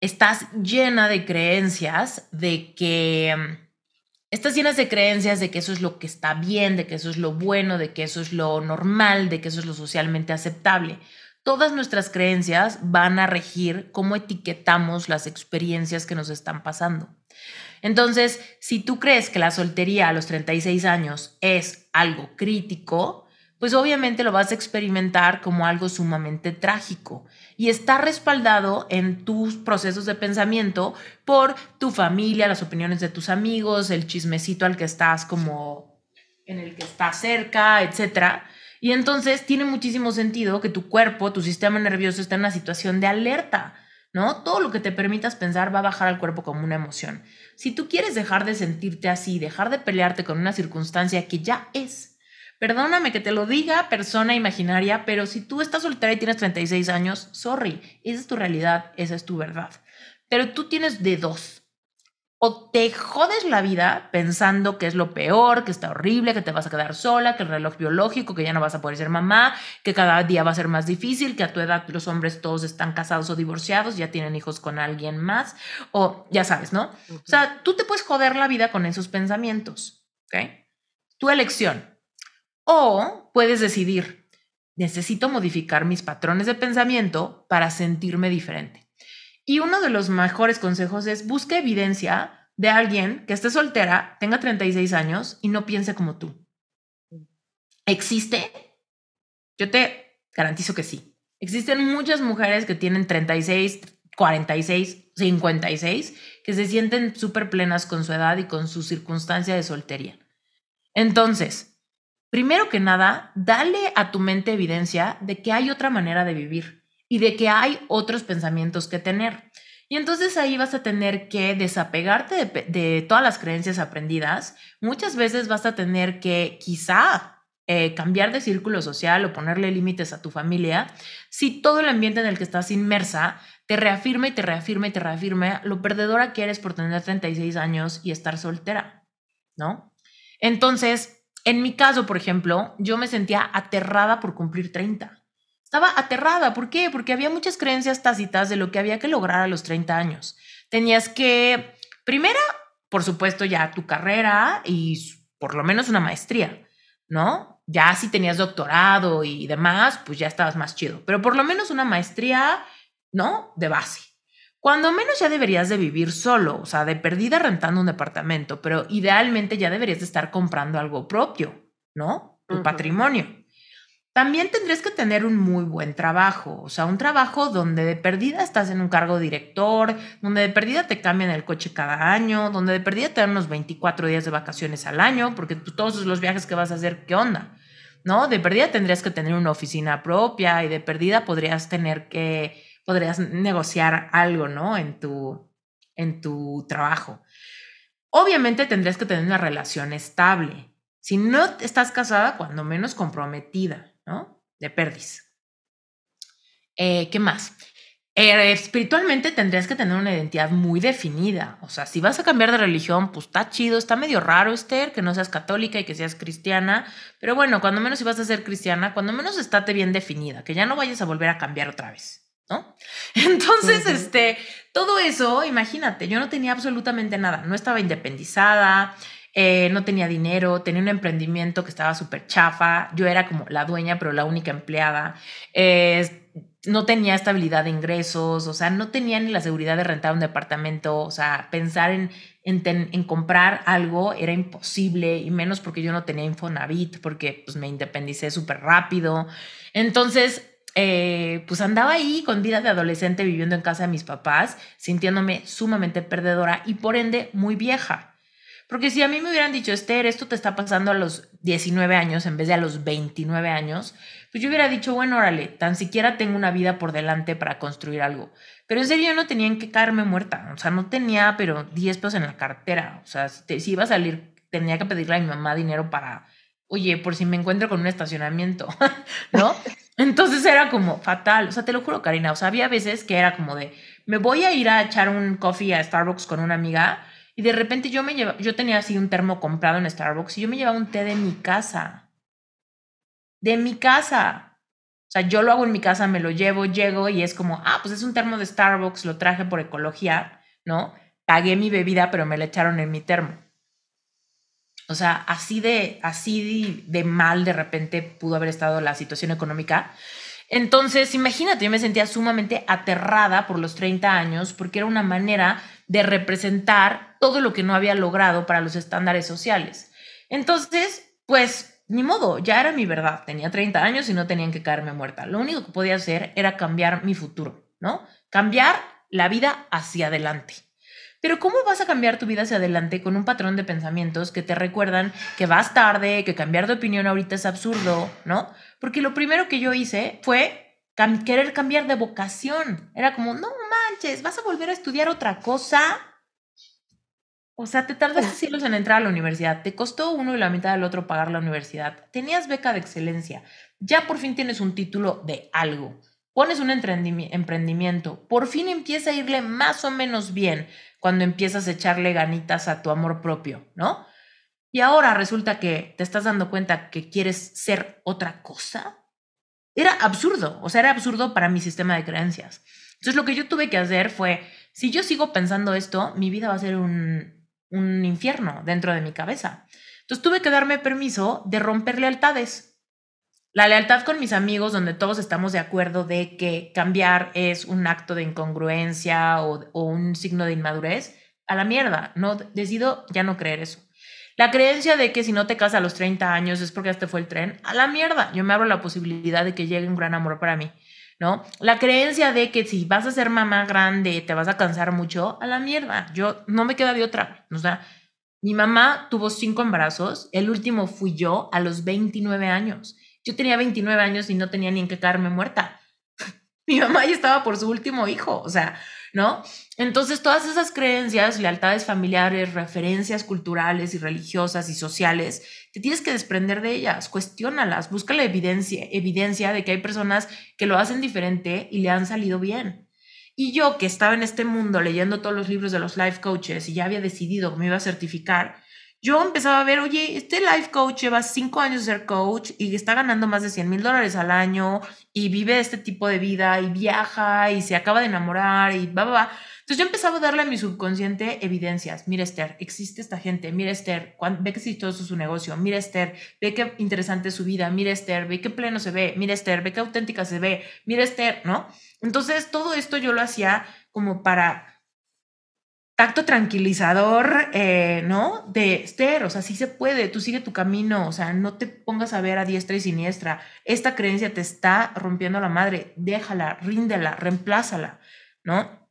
Estás llena de creencias de que... Estás llenas de creencias de que eso es lo que está bien, de que eso es lo bueno, de que eso es lo normal, de que eso es lo socialmente aceptable. Todas nuestras creencias van a regir cómo etiquetamos las experiencias que nos están pasando. Entonces, si tú crees que la soltería a los 36 años es algo crítico, pues obviamente lo vas a experimentar como algo sumamente trágico y está respaldado en tus procesos de pensamiento por tu familia, las opiniones de tus amigos, el chismecito al que estás como en el que estás cerca, etc. Y entonces tiene muchísimo sentido que tu cuerpo, tu sistema nervioso esté en una situación de alerta, ¿no? Todo lo que te permitas pensar va a bajar al cuerpo como una emoción. Si tú quieres dejar de sentirte así, dejar de pelearte con una circunstancia que ya es, Perdóname que te lo diga, persona imaginaria, pero si tú estás soltera y tienes 36 años, sorry, esa es tu realidad, esa es tu verdad. Pero tú tienes de dos. O te jodes la vida pensando que es lo peor, que está horrible, que te vas a quedar sola, que el reloj biológico, que ya no vas a poder ser mamá, que cada día va a ser más difícil, que a tu edad los hombres todos están casados o divorciados, ya tienen hijos con alguien más, o ya sabes, ¿no? O sea, tú te puedes joder la vida con esos pensamientos, ¿ok? Tu elección. O puedes decidir, necesito modificar mis patrones de pensamiento para sentirme diferente. Y uno de los mejores consejos es busca evidencia de alguien que esté soltera, tenga 36 años y no piense como tú. ¿Existe? Yo te garantizo que sí. Existen muchas mujeres que tienen 36, 46, 56, que se sienten súper plenas con su edad y con su circunstancia de soltería. Entonces, Primero que nada, dale a tu mente evidencia de que hay otra manera de vivir y de que hay otros pensamientos que tener. Y entonces ahí vas a tener que desapegarte de, todas las creencias aprendidas. Muchas veces vas a tener que quizá eh, cambiar de círculo social o ponerle límites a tu familia si todo el ambiente en el que estás inmersa te reafirma y te reafirma y te reafirma lo perdedora que eres por tener 36 años y estar soltera, ¿no? Entonces, En mi caso, por ejemplo, yo me sentía aterrada por cumplir 30. Estaba aterrada. ¿Por qué? Porque había muchas creencias tácitas de lo que había que lograr a los 30 años. Tenías que, primera, por supuesto, ya tu carrera y por lo menos una maestría, ¿no? Ya si tenías doctorado y demás, pues ya estabas más chido. Pero por lo menos una maestría, ¿no? De base. Cuando menos ya deberías de vivir solo, o sea, de perdida rentando un departamento, pero idealmente ya deberías de estar comprando algo propio, ¿no? Tu patrimonio. También tendrías que tener un muy buen trabajo, o sea, un trabajo donde de perdida estás en un cargo director, donde de perdida te cambian el coche cada año, donde de perdida te dan unos 24 días de vacaciones al año, porque todos los viajes que vas a hacer, ¿qué onda? ¿No? De perdida tendrías que tener una oficina propia y de perdida podrías tener que podrías negociar algo, ¿no? En tu, en tu trabajo. Obviamente tendrías que tener una relación estable. Si no estás casada, cuando menos comprometida, ¿no? De perdiz. Eh, ¿Qué más? Eh, espiritualmente tendrías que tener una identidad muy definida. O sea, si vas a cambiar de religión, pues está chido, está medio raro, Esther, que no seas católica y que seas cristiana. Pero bueno, cuando menos si vas a ser cristiana, cuando menos estate bien definida, que ya no vayas a volver a cambiar otra vez. ¿No? Entonces, este, todo eso, imagínate, yo no tenía absolutamente nada, no estaba independizada, eh, no tenía dinero, tenía un emprendimiento que estaba súper chafa, yo era como la dueña, pero la única empleada, no tenía estabilidad de ingresos, o sea, no tenía ni la seguridad de rentar un departamento, o sea, pensar en, en, en comprar algo era imposible, y menos porque yo no tenía Infonavit, porque pues me independicé súper rápido. Entonces, eh, pues andaba ahí con vida de adolescente viviendo en casa de mis papás, sintiéndome sumamente perdedora y por ende muy vieja. Porque si a mí me hubieran dicho, Esther, esto te está pasando a los 19 años en vez de a los 29 años, pues yo hubiera dicho, bueno, órale, tan siquiera tengo una vida por delante para construir algo. Pero en serio yo no tenía en qué caerme muerta, o sea, no tenía, pero 10 pesos en la cartera, o sea, si, si iba a salir, tenía que pedirle a mi mamá dinero para, oye, por si me encuentro con un estacionamiento, ¿no? Entonces era como fatal, o sea, te lo juro, Karina, o sea, había veces que era como de, me voy a ir a echar un coffee a Starbucks con una amiga y de repente yo me lleva, yo tenía así un termo comprado en Starbucks y yo me llevaba un té de mi casa, de mi casa. O sea, yo lo hago en mi casa, me lo llevo, llego y es como, ah, pues es un termo de Starbucks, lo traje por ecología, ¿no? Pagué mi bebida, pero me la echaron en mi termo. O sea, así de, así de, mal de repente pudo haber estado la situación económica. Entonces, imagínate, yo me sentía sumamente aterrada por los 30 años porque era una manera de representar todo lo que no había logrado para los estándares sociales. Entonces, pues, ni modo, ya era mi verdad. Tenía 30 años y no tenían que caerme muerta. Lo único que podía hacer era cambiar mi futuro, ¿no? Cambiar la vida hacia adelante. Pero ¿cómo vas a cambiar tu vida hacia adelante con un patrón de pensamientos que te recuerdan que vas tarde, que cambiar de opinión ahorita es absurdo, ¿no? Porque lo primero que yo hice fue querer cambiar de vocación. Era como, no manches, vas a volver a estudiar otra cosa. O sea, te tardaste siglos en entrar a la universidad. Te costó uno y la mitad del otro pagar la universidad. Tenías beca de excelencia. Ya por fin tienes un título de algo pones un emprendimiento, por fin empieza a irle más o menos bien cuando empiezas a echarle ganitas a tu amor propio, ¿no? Y ahora resulta que te estás dando cuenta que quieres ser otra cosa. Era absurdo, o sea, era absurdo para mi sistema de creencias. Entonces lo que yo tuve que hacer fue, si yo sigo pensando esto, mi vida va a ser un, infierno dentro de mi cabeza. Entonces tuve que darme permiso de romper lealtades. La lealtad con mis amigos, donde todos estamos de acuerdo de que cambiar es un acto de incongruencia o, un signo de inmadurez, a la mierda. No decido ya no creer eso. La creencia de que si no te casas a los 30 años es porque este fue el tren, a la mierda. Yo me abro la posibilidad de que llegue un gran amor para mí, ¿no? La creencia de que si vas a ser mamá grande te vas a cansar mucho, a la mierda. Yo no me queda de otra. O sea, mi mamá tuvo cinco embarazos, el último fui yo a los 29 años. Yo tenía 29 años y no tenía ni en qué caerme muerta. Mi mamá ya estaba por su último hijo, o sea, ¿no? Entonces, todas esas creencias, lealtades familiares, referencias culturales y religiosas y sociales, te tienes que desprender de ellas, cuestiónalas, busca la evidencia, evidencia de que hay personas que lo hacen diferente y le han salido bien. Y yo que estaba en este mundo leyendo todos los libros de los life coaches y ya había decidido que me iba a certificar, yo empezaba a ver, oye, este life coach lleva cinco años ser coach y está ganando más de 100 mil dólares al año y vive este tipo de vida y viaja y se acaba de enamorar y va, va, va. Entonces yo empezaba a darle a mi subconsciente evidencias. Mira, Esther, existe esta gente. Mira, Esther, ve que exitoso es su negocio. Mira, Esther, ve qué interesante es su vida. Mira, Esther, ve qué pleno se ve. Mira, Esther, ve qué auténtica se ve. Mira, Esther, ¿no? Entonces todo esto yo lo hacía como para tacto tranquilizador, eh, ¿no? De Esther, o sea, sí se puede, tú sigue tu camino, o sea, no te pongas a ver a diestra y siniestra. Esta creencia te está rompiendo la madre, déjala, ríndela, reemplázala, ¿no?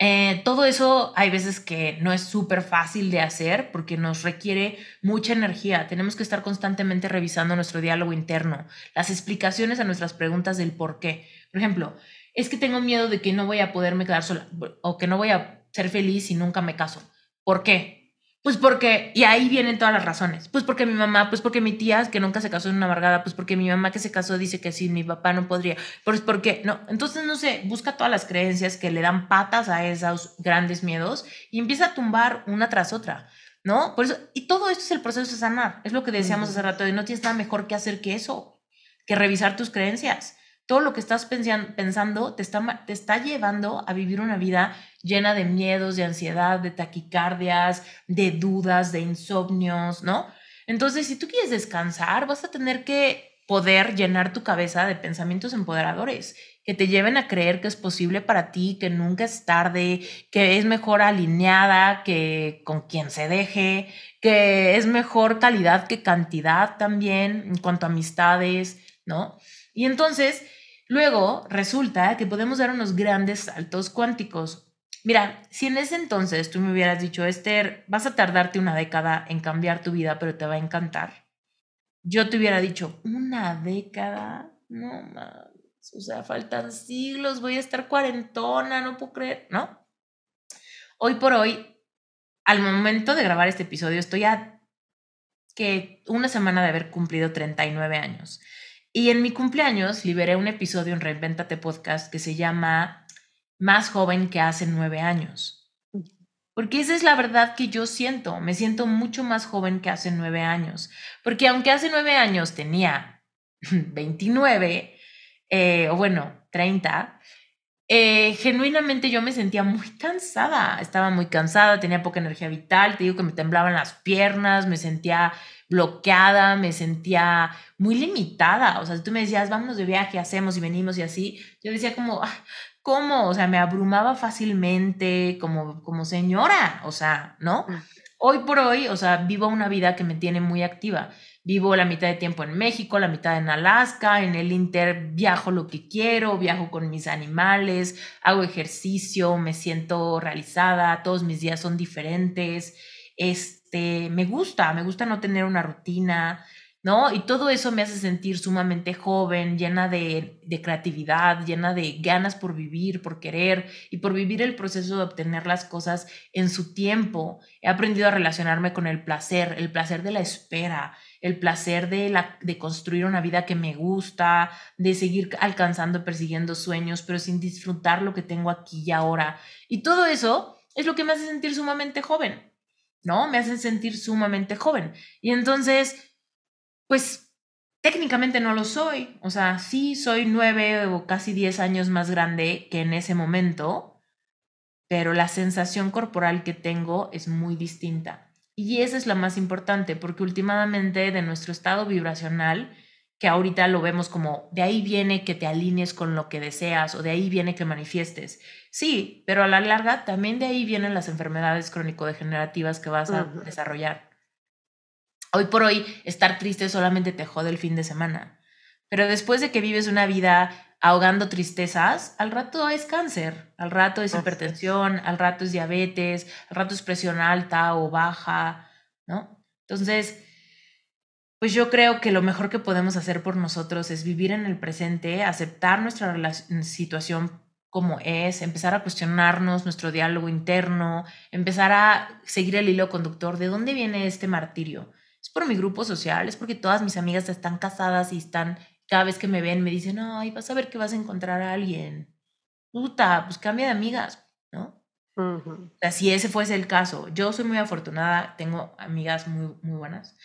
Eh, todo eso hay veces que no es súper fácil de hacer porque nos requiere mucha energía. Tenemos que estar constantemente revisando nuestro diálogo interno, las explicaciones a nuestras preguntas del por qué. Por ejemplo, es que tengo miedo de que no voy a poderme quedar sola o que no voy a ser feliz y nunca me caso. ¿Por qué? Pues porque, y ahí vienen todas las razones. Pues porque mi mamá, pues porque mi tía que nunca se casó en una amargada, pues porque mi mamá que se casó dice que sí, mi papá no podría. Pues porque, no. Entonces, no sé, busca todas las creencias que le dan patas a esos grandes miedos y empieza a tumbar una tras otra. ¿No? Por eso, y todo esto es el proceso de sanar. Es lo que decíamos hace rato, y no tienes nada mejor que hacer que eso, que revisar tus creencias todo lo que estás pensando te está, te está llevando a vivir una vida llena de miedos, de ansiedad, de taquicardias, de dudas, de insomnios, ¿no? Entonces, si tú quieres descansar, vas a tener que poder llenar tu cabeza de pensamientos empoderadores que te lleven a creer que es posible para ti, que nunca es tarde, que es mejor alineada que con quien se deje, que es mejor calidad que cantidad también en cuanto a amistades, ¿no? Y entonces, Luego resulta que podemos dar unos grandes saltos cuánticos. Mira, si en ese entonces tú me hubieras dicho, Esther, vas a tardarte una década en cambiar tu vida, pero te va a encantar, yo te hubiera dicho, una década, no más, o sea, faltan siglos, voy a estar cuarentona, no puedo creer, ¿no? Hoy por hoy, al momento de grabar este episodio, estoy a que una semana de haber cumplido 39 años. Y en mi cumpleaños liberé un episodio en Reinventate Podcast que se llama Más joven que hace nueve años. Porque esa es la verdad que yo siento. Me siento mucho más joven que hace nueve años. Porque aunque hace nueve años tenía 29, eh, o bueno, 30, eh, genuinamente yo me sentía muy cansada. Estaba muy cansada, tenía poca energía vital. Te digo que me temblaban las piernas, me sentía bloqueada, me sentía muy limitada. O sea, tú me decías, vámonos de viaje, hacemos y venimos y así, yo decía como, ah, ¿cómo? O sea, me abrumaba fácilmente como, como señora, o sea, ¿no? Hoy por hoy, o sea, vivo una vida que me tiene muy activa. Vivo la mitad de tiempo en México, la mitad en Alaska, en el Inter viajo lo que quiero, viajo con mis animales, hago ejercicio, me siento realizada, todos mis días son diferentes. Este, me gusta, me gusta no tener una rutina, ¿no? Y todo eso me hace sentir sumamente joven, llena de, de, creatividad, llena de ganas por vivir, por querer y por vivir el proceso de obtener las cosas en su tiempo. He aprendido a relacionarme con el placer, el placer de la espera, el placer de, la, de construir una vida que me gusta, de seguir alcanzando, persiguiendo sueños, pero sin disfrutar lo que tengo aquí y ahora. Y todo eso es lo que me hace sentir sumamente joven. ¿no? Me hacen sentir sumamente joven. Y entonces, pues técnicamente no lo soy. O sea, sí soy nueve o casi diez años más grande que en ese momento, pero la sensación corporal que tengo es muy distinta. Y esa es la más importante, porque últimamente de nuestro estado vibracional, que ahorita lo vemos como de ahí viene que te alinees con lo que deseas o de ahí viene que manifiestes. Sí, pero a la larga también de ahí vienen las enfermedades crónico-degenerativas que vas a desarrollar. Hoy por hoy, estar triste solamente te jode el fin de semana. Pero después de que vives una vida ahogando tristezas, al rato es cáncer, al rato es hipertensión, al rato es diabetes, al rato es presión alta o baja, ¿no? Entonces, pues yo creo que lo mejor que podemos hacer por nosotros es vivir en el presente, aceptar nuestra situación como es, empezar a cuestionarnos nuestro diálogo interno, empezar a seguir el hilo conductor de dónde viene este martirio. Es por mi grupo social, es porque todas mis amigas están casadas y están, cada vez que me ven, me dicen, ay, vas a ver que vas a encontrar a alguien. Puta, pues cambia de amigas, ¿no? O sea, si ese fuese el caso, yo soy muy afortunada, tengo amigas muy, muy buenas,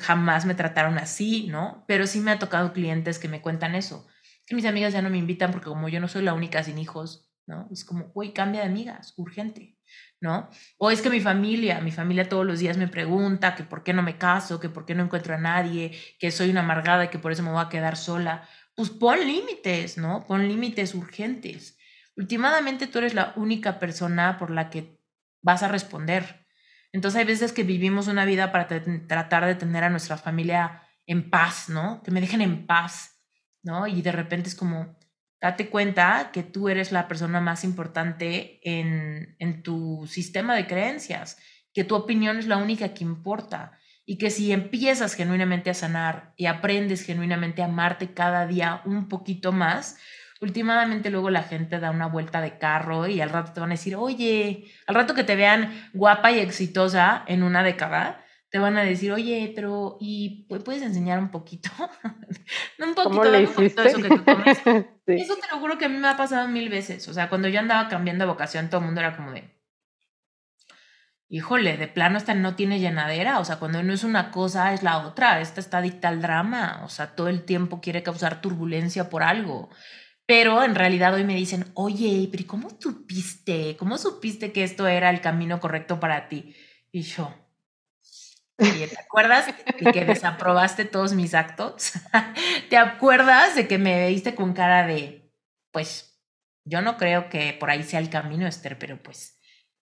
jamás me trataron así, ¿no? Pero sí me ha tocado clientes que me cuentan eso, que mis amigas ya no me invitan porque como yo no soy la única sin hijos, ¿no? Es como, uy, cambia de amigas, urgente, ¿no? O es que mi familia, mi familia todos los días me pregunta que por qué no me caso, que por qué no encuentro a nadie, que soy una amargada y que por eso me voy a quedar sola. Pues pon límites, ¿no? Pon límites urgentes últimamente tú eres la única persona por la que vas a responder. Entonces hay veces que vivimos una vida para tratar de tener a nuestra familia en paz, ¿no? Que me dejen en paz, ¿no? Y de repente es como, date cuenta que tú eres la persona más importante en, en tu sistema de creencias, que tu opinión es la única que importa y que si empiezas genuinamente a sanar y aprendes genuinamente a amarte cada día un poquito más, últimamente luego la gente da una vuelta de carro y al rato te van a decir, oye, al rato que te vean guapa y exitosa en una década, te van a decir, oye, pero ¿y puedes enseñar un poquito? un poquito, ¿Cómo le hiciste? eso que tú comes. Eso te lo juro que a mí me ha pasado mil veces. O sea, cuando yo andaba cambiando de vocación, todo el mundo era como de, híjole, de plano esta no tiene llenadera, o sea, cuando no es una cosa es la otra, esta está dicta al drama, o sea, todo el tiempo quiere causar turbulencia por algo. Pero en realidad hoy me dicen, oye, pero ¿cómo supiste? ¿Cómo supiste que esto era el camino correcto para ti? Y yo, ¿te acuerdas de que desaprobaste todos mis actos? ¿Te acuerdas de que me veiste con cara de, pues, yo no creo que por ahí sea el camino, Esther, pero pues,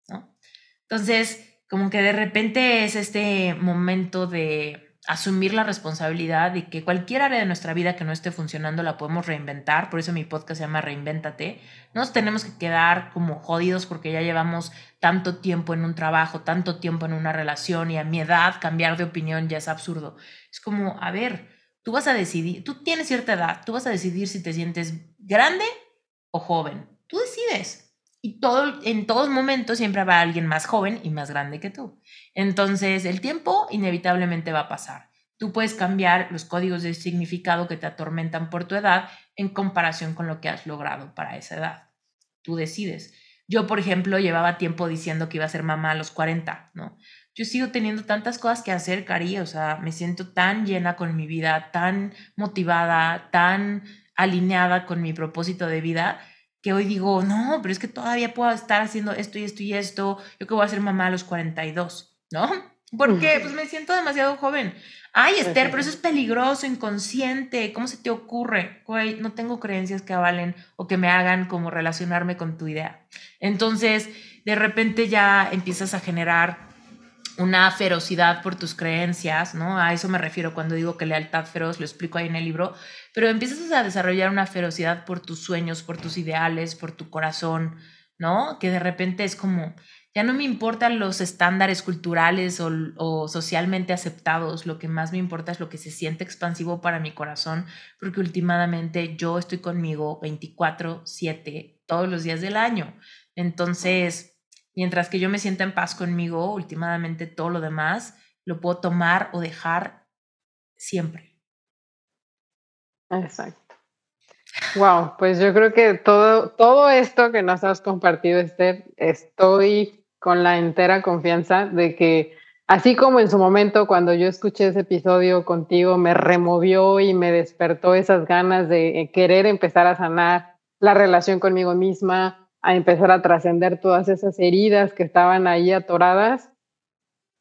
¿no? Entonces, como que de repente es este momento de asumir la responsabilidad de que cualquier área de nuestra vida que no esté funcionando la podemos reinventar, por eso mi podcast se llama Reinvéntate. No nos tenemos que quedar como jodidos porque ya llevamos tanto tiempo en un trabajo, tanto tiempo en una relación y a mi edad cambiar de opinión ya es absurdo. Es como, a ver, tú vas a decidir, tú tienes cierta edad, tú vas a decidir si te sientes grande o joven. Tú decides. Y todo, en todos momentos siempre habrá alguien más joven y más grande que tú. Entonces, el tiempo inevitablemente va a pasar. Tú puedes cambiar los códigos de significado que te atormentan por tu edad en comparación con lo que has logrado para esa edad. Tú decides. Yo, por ejemplo, llevaba tiempo diciendo que iba a ser mamá a los 40, ¿no? Yo sigo teniendo tantas cosas que hacer, Cari, o sea, me siento tan llena con mi vida, tan motivada, tan alineada con mi propósito de vida, que hoy digo, no, pero es que todavía puedo estar haciendo esto y esto y esto, yo que voy a ser mamá a los 42, ¿no? Porque pues me siento demasiado joven. Ay, Esther, pero eso es peligroso, inconsciente. ¿Cómo se te ocurre? Güey, no tengo creencias que avalen o que me hagan como relacionarme con tu idea. Entonces, de repente ya empiezas a generar una ferocidad por tus creencias, ¿no? A eso me refiero cuando digo que lealtad feroz, lo explico ahí en el libro, pero empiezas a desarrollar una ferocidad por tus sueños, por tus ideales, por tu corazón, ¿no? Que de repente es como, ya no me importan los estándares culturales o, socialmente aceptados, lo que más me importa es lo que se siente expansivo para mi corazón, porque últimamente yo estoy conmigo 24/7 todos los días del año. Entonces, mientras que yo me sienta en paz conmigo, últimamente todo lo demás lo puedo tomar o dejar siempre. Exacto. Wow, pues yo creo que todo, todo esto que nos has compartido, Esther, estoy con la entera confianza de que así como en su momento cuando yo escuché ese episodio contigo me removió y me despertó esas ganas de querer empezar a sanar la relación conmigo misma, a empezar a trascender todas esas heridas que estaban ahí atoradas.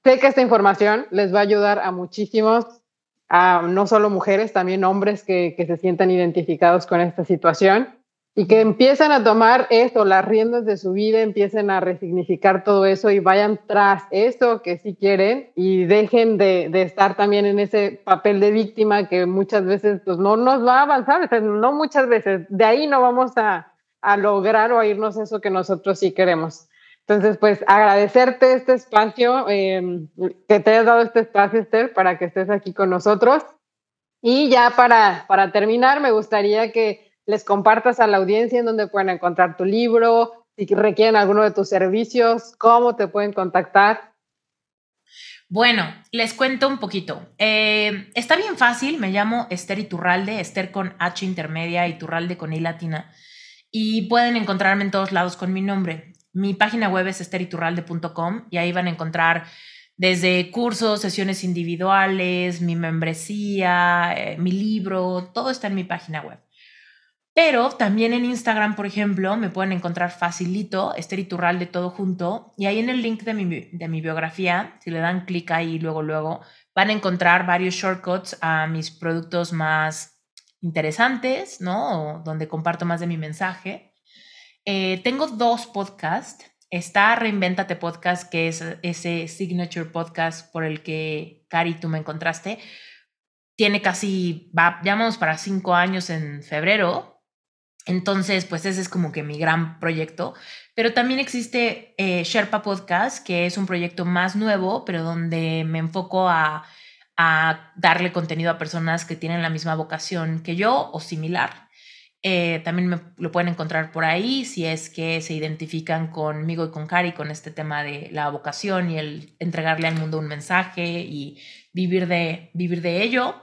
Sé que esta información les va a ayudar a muchísimos a no solo mujeres, también hombres que, que se sientan identificados con esta situación y que empiecen a tomar esto, las riendas de su vida, empiecen a resignificar todo eso y vayan tras eso que sí quieren y dejen de, de, estar también en ese papel de víctima que muchas veces pues, no nos va a avanzar, no muchas veces, de ahí no vamos a, a lograr o a irnos eso que nosotros sí queremos. Entonces, pues agradecerte este espacio, em, que te hayas dado este espacio, Esther, para que estés aquí con nosotros. Y ya para, para terminar, me gustaría que les compartas a la audiencia en dónde pueden encontrar tu libro, si requieren alguno de tus servicios, cómo te pueden contactar. Bueno, les cuento un poquito. Eh, está bien fácil, me llamo Esther Iturralde, Esther con H intermedia, Iturralde con I latina, y pueden encontrarme en todos lados con mi nombre. Mi página web es esteriturralde.com y ahí van a encontrar desde cursos, sesiones individuales, mi membresía, eh, mi libro, todo está en mi página web. Pero también en Instagram, por ejemplo, me pueden encontrar facilito, Esther de todo junto. Y ahí en el link de mi, de mi biografía, si le dan clic ahí luego, luego, van a encontrar varios shortcuts a mis productos más interesantes, ¿no? donde comparto más de mi mensaje. Eh, tengo dos podcasts. Está Reinventate Podcast, que es ese signature podcast por el que, Cari, tú me encontraste. Tiene casi, va, ya vamos para cinco años en febrero, entonces, pues ese es como que mi gran proyecto. Pero también existe eh, Sherpa Podcast, que es un proyecto más nuevo, pero donde me enfoco a, darle contenido a personas que tienen la misma vocación que yo o similar. Eh, también lo pueden encontrar por ahí si es que se identifican conmigo y con Cari con este tema de la vocación y el entregarle al mundo un mensaje y vivir de, vivir de ello.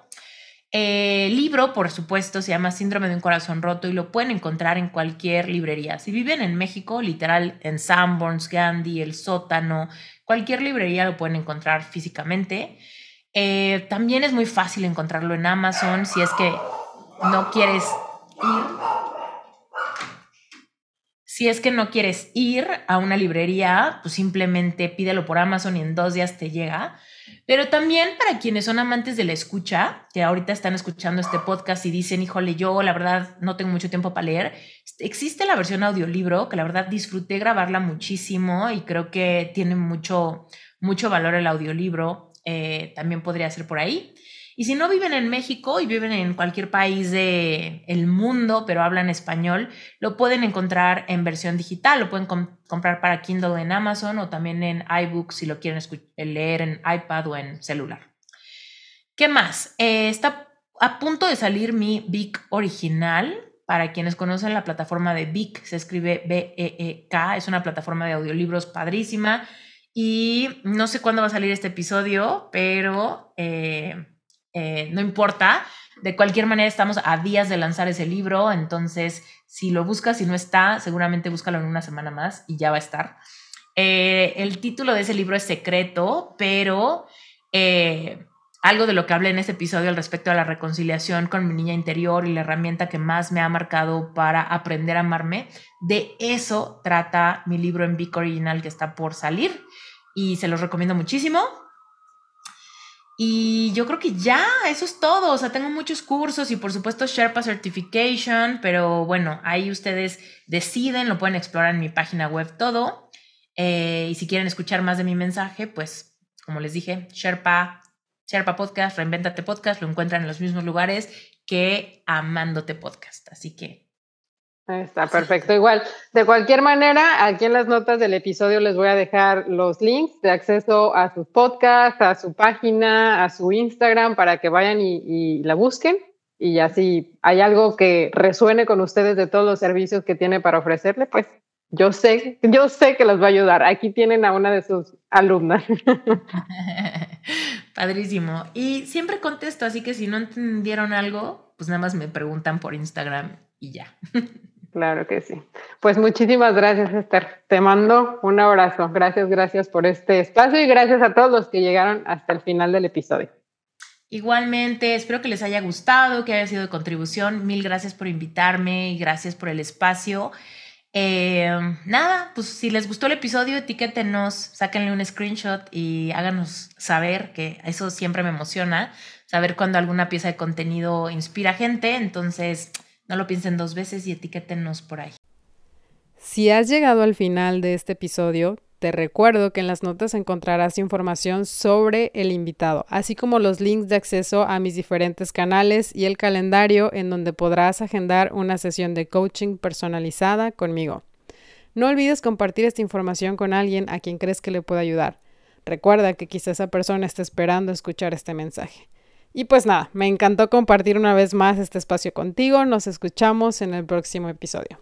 El libro, por supuesto, se llama Síndrome de un corazón roto y lo pueden encontrar en cualquier librería. Si viven en México, literal, en Sanborns, Gandhi, El Sótano, cualquier librería lo pueden encontrar físicamente. Eh, también es muy fácil encontrarlo en Amazon si es que no quieres ir. Si es que no quieres ir a una librería, pues simplemente pídelo por Amazon y en dos días te llega. Pero también para quienes son amantes de la escucha, que ahorita están escuchando este podcast y dicen, híjole, yo la verdad no tengo mucho tiempo para leer, existe la versión audiolibro, que la verdad disfruté grabarla muchísimo y creo que tiene mucho, mucho valor el audiolibro. Eh, también podría ser por ahí. Y si no viven en México y viven en cualquier país del el mundo, pero hablan español, lo pueden encontrar en versión digital, lo pueden comprar para Kindle en Amazon o también en iBooks si lo quieren leer en iPad o en celular. ¿Qué más? Eh, está a punto de salir mi Vic original. Para quienes conocen la plataforma de Vic, se escribe B-E-E-K, es una plataforma de audiolibros padrísima. Y no sé cuándo va a salir este episodio, pero eh, eh, no importa. De cualquier manera, estamos a días de lanzar ese libro, entonces si lo buscas y no está, seguramente búscalo en una semana más y ya va a estar. Eh, el título de ese libro es secreto, pero eh, algo de lo que hablé en este episodio al respecto a la reconciliación con mi niña interior y la herramienta que más me ha marcado para aprender a amarme, de eso trata mi libro en Vic Original que está por salir y se los recomiendo muchísimo. Y yo creo que ya, eso es todo. O sea, tengo muchos cursos y por supuesto Sherpa Certification, pero bueno, ahí ustedes deciden, lo pueden explorar en mi página web todo. Eh, y si quieren escuchar más de mi mensaje, pues como les dije, Sherpa, Sherpa Podcast, Reinventate Podcast, lo encuentran en los mismos lugares que Amándote Podcast. Así que Está perfecto. Igual, de cualquier manera, aquí en las notas del episodio les voy a dejar los links de acceso a sus podcasts, a su página, a su Instagram, para que vayan y, la busquen. Y ya si hay algo que resuene con ustedes de todos los servicios que tiene para ofrecerle, pues yo sé, yo sé que los va a ayudar. Aquí tienen a una de sus alumnas. Padrísimo. Y siempre contesto, así que si no entendieron algo, pues nada más me preguntan por Instagram y ya. Claro que sí. Pues muchísimas gracias, Esther. Te mando un abrazo. Gracias, gracias por este espacio y gracias a todos los que llegaron hasta el final del episodio. Igualmente, espero que les haya gustado, que haya sido de contribución. Mil gracias por invitarme y gracias por el espacio. Eh, nada, pues si les gustó el episodio, etiquétenos, sáquenle un screenshot y háganos saber, que eso siempre me emociona, saber cuando alguna pieza de contenido inspira gente. Entonces, no lo piensen dos veces y etiquétenos por ahí. Si has llegado al final de este episodio, te recuerdo que en las notas encontrarás información sobre el invitado, así como los links de acceso a mis diferentes canales y el calendario en donde podrás agendar una sesión de coaching personalizada conmigo. No olvides compartir esta información con alguien a quien crees que le pueda ayudar. Recuerda que quizá esa persona esté esperando escuchar este mensaje. Y pues nada, me encantó compartir una vez más este espacio contigo. Nos escuchamos en el próximo episodio.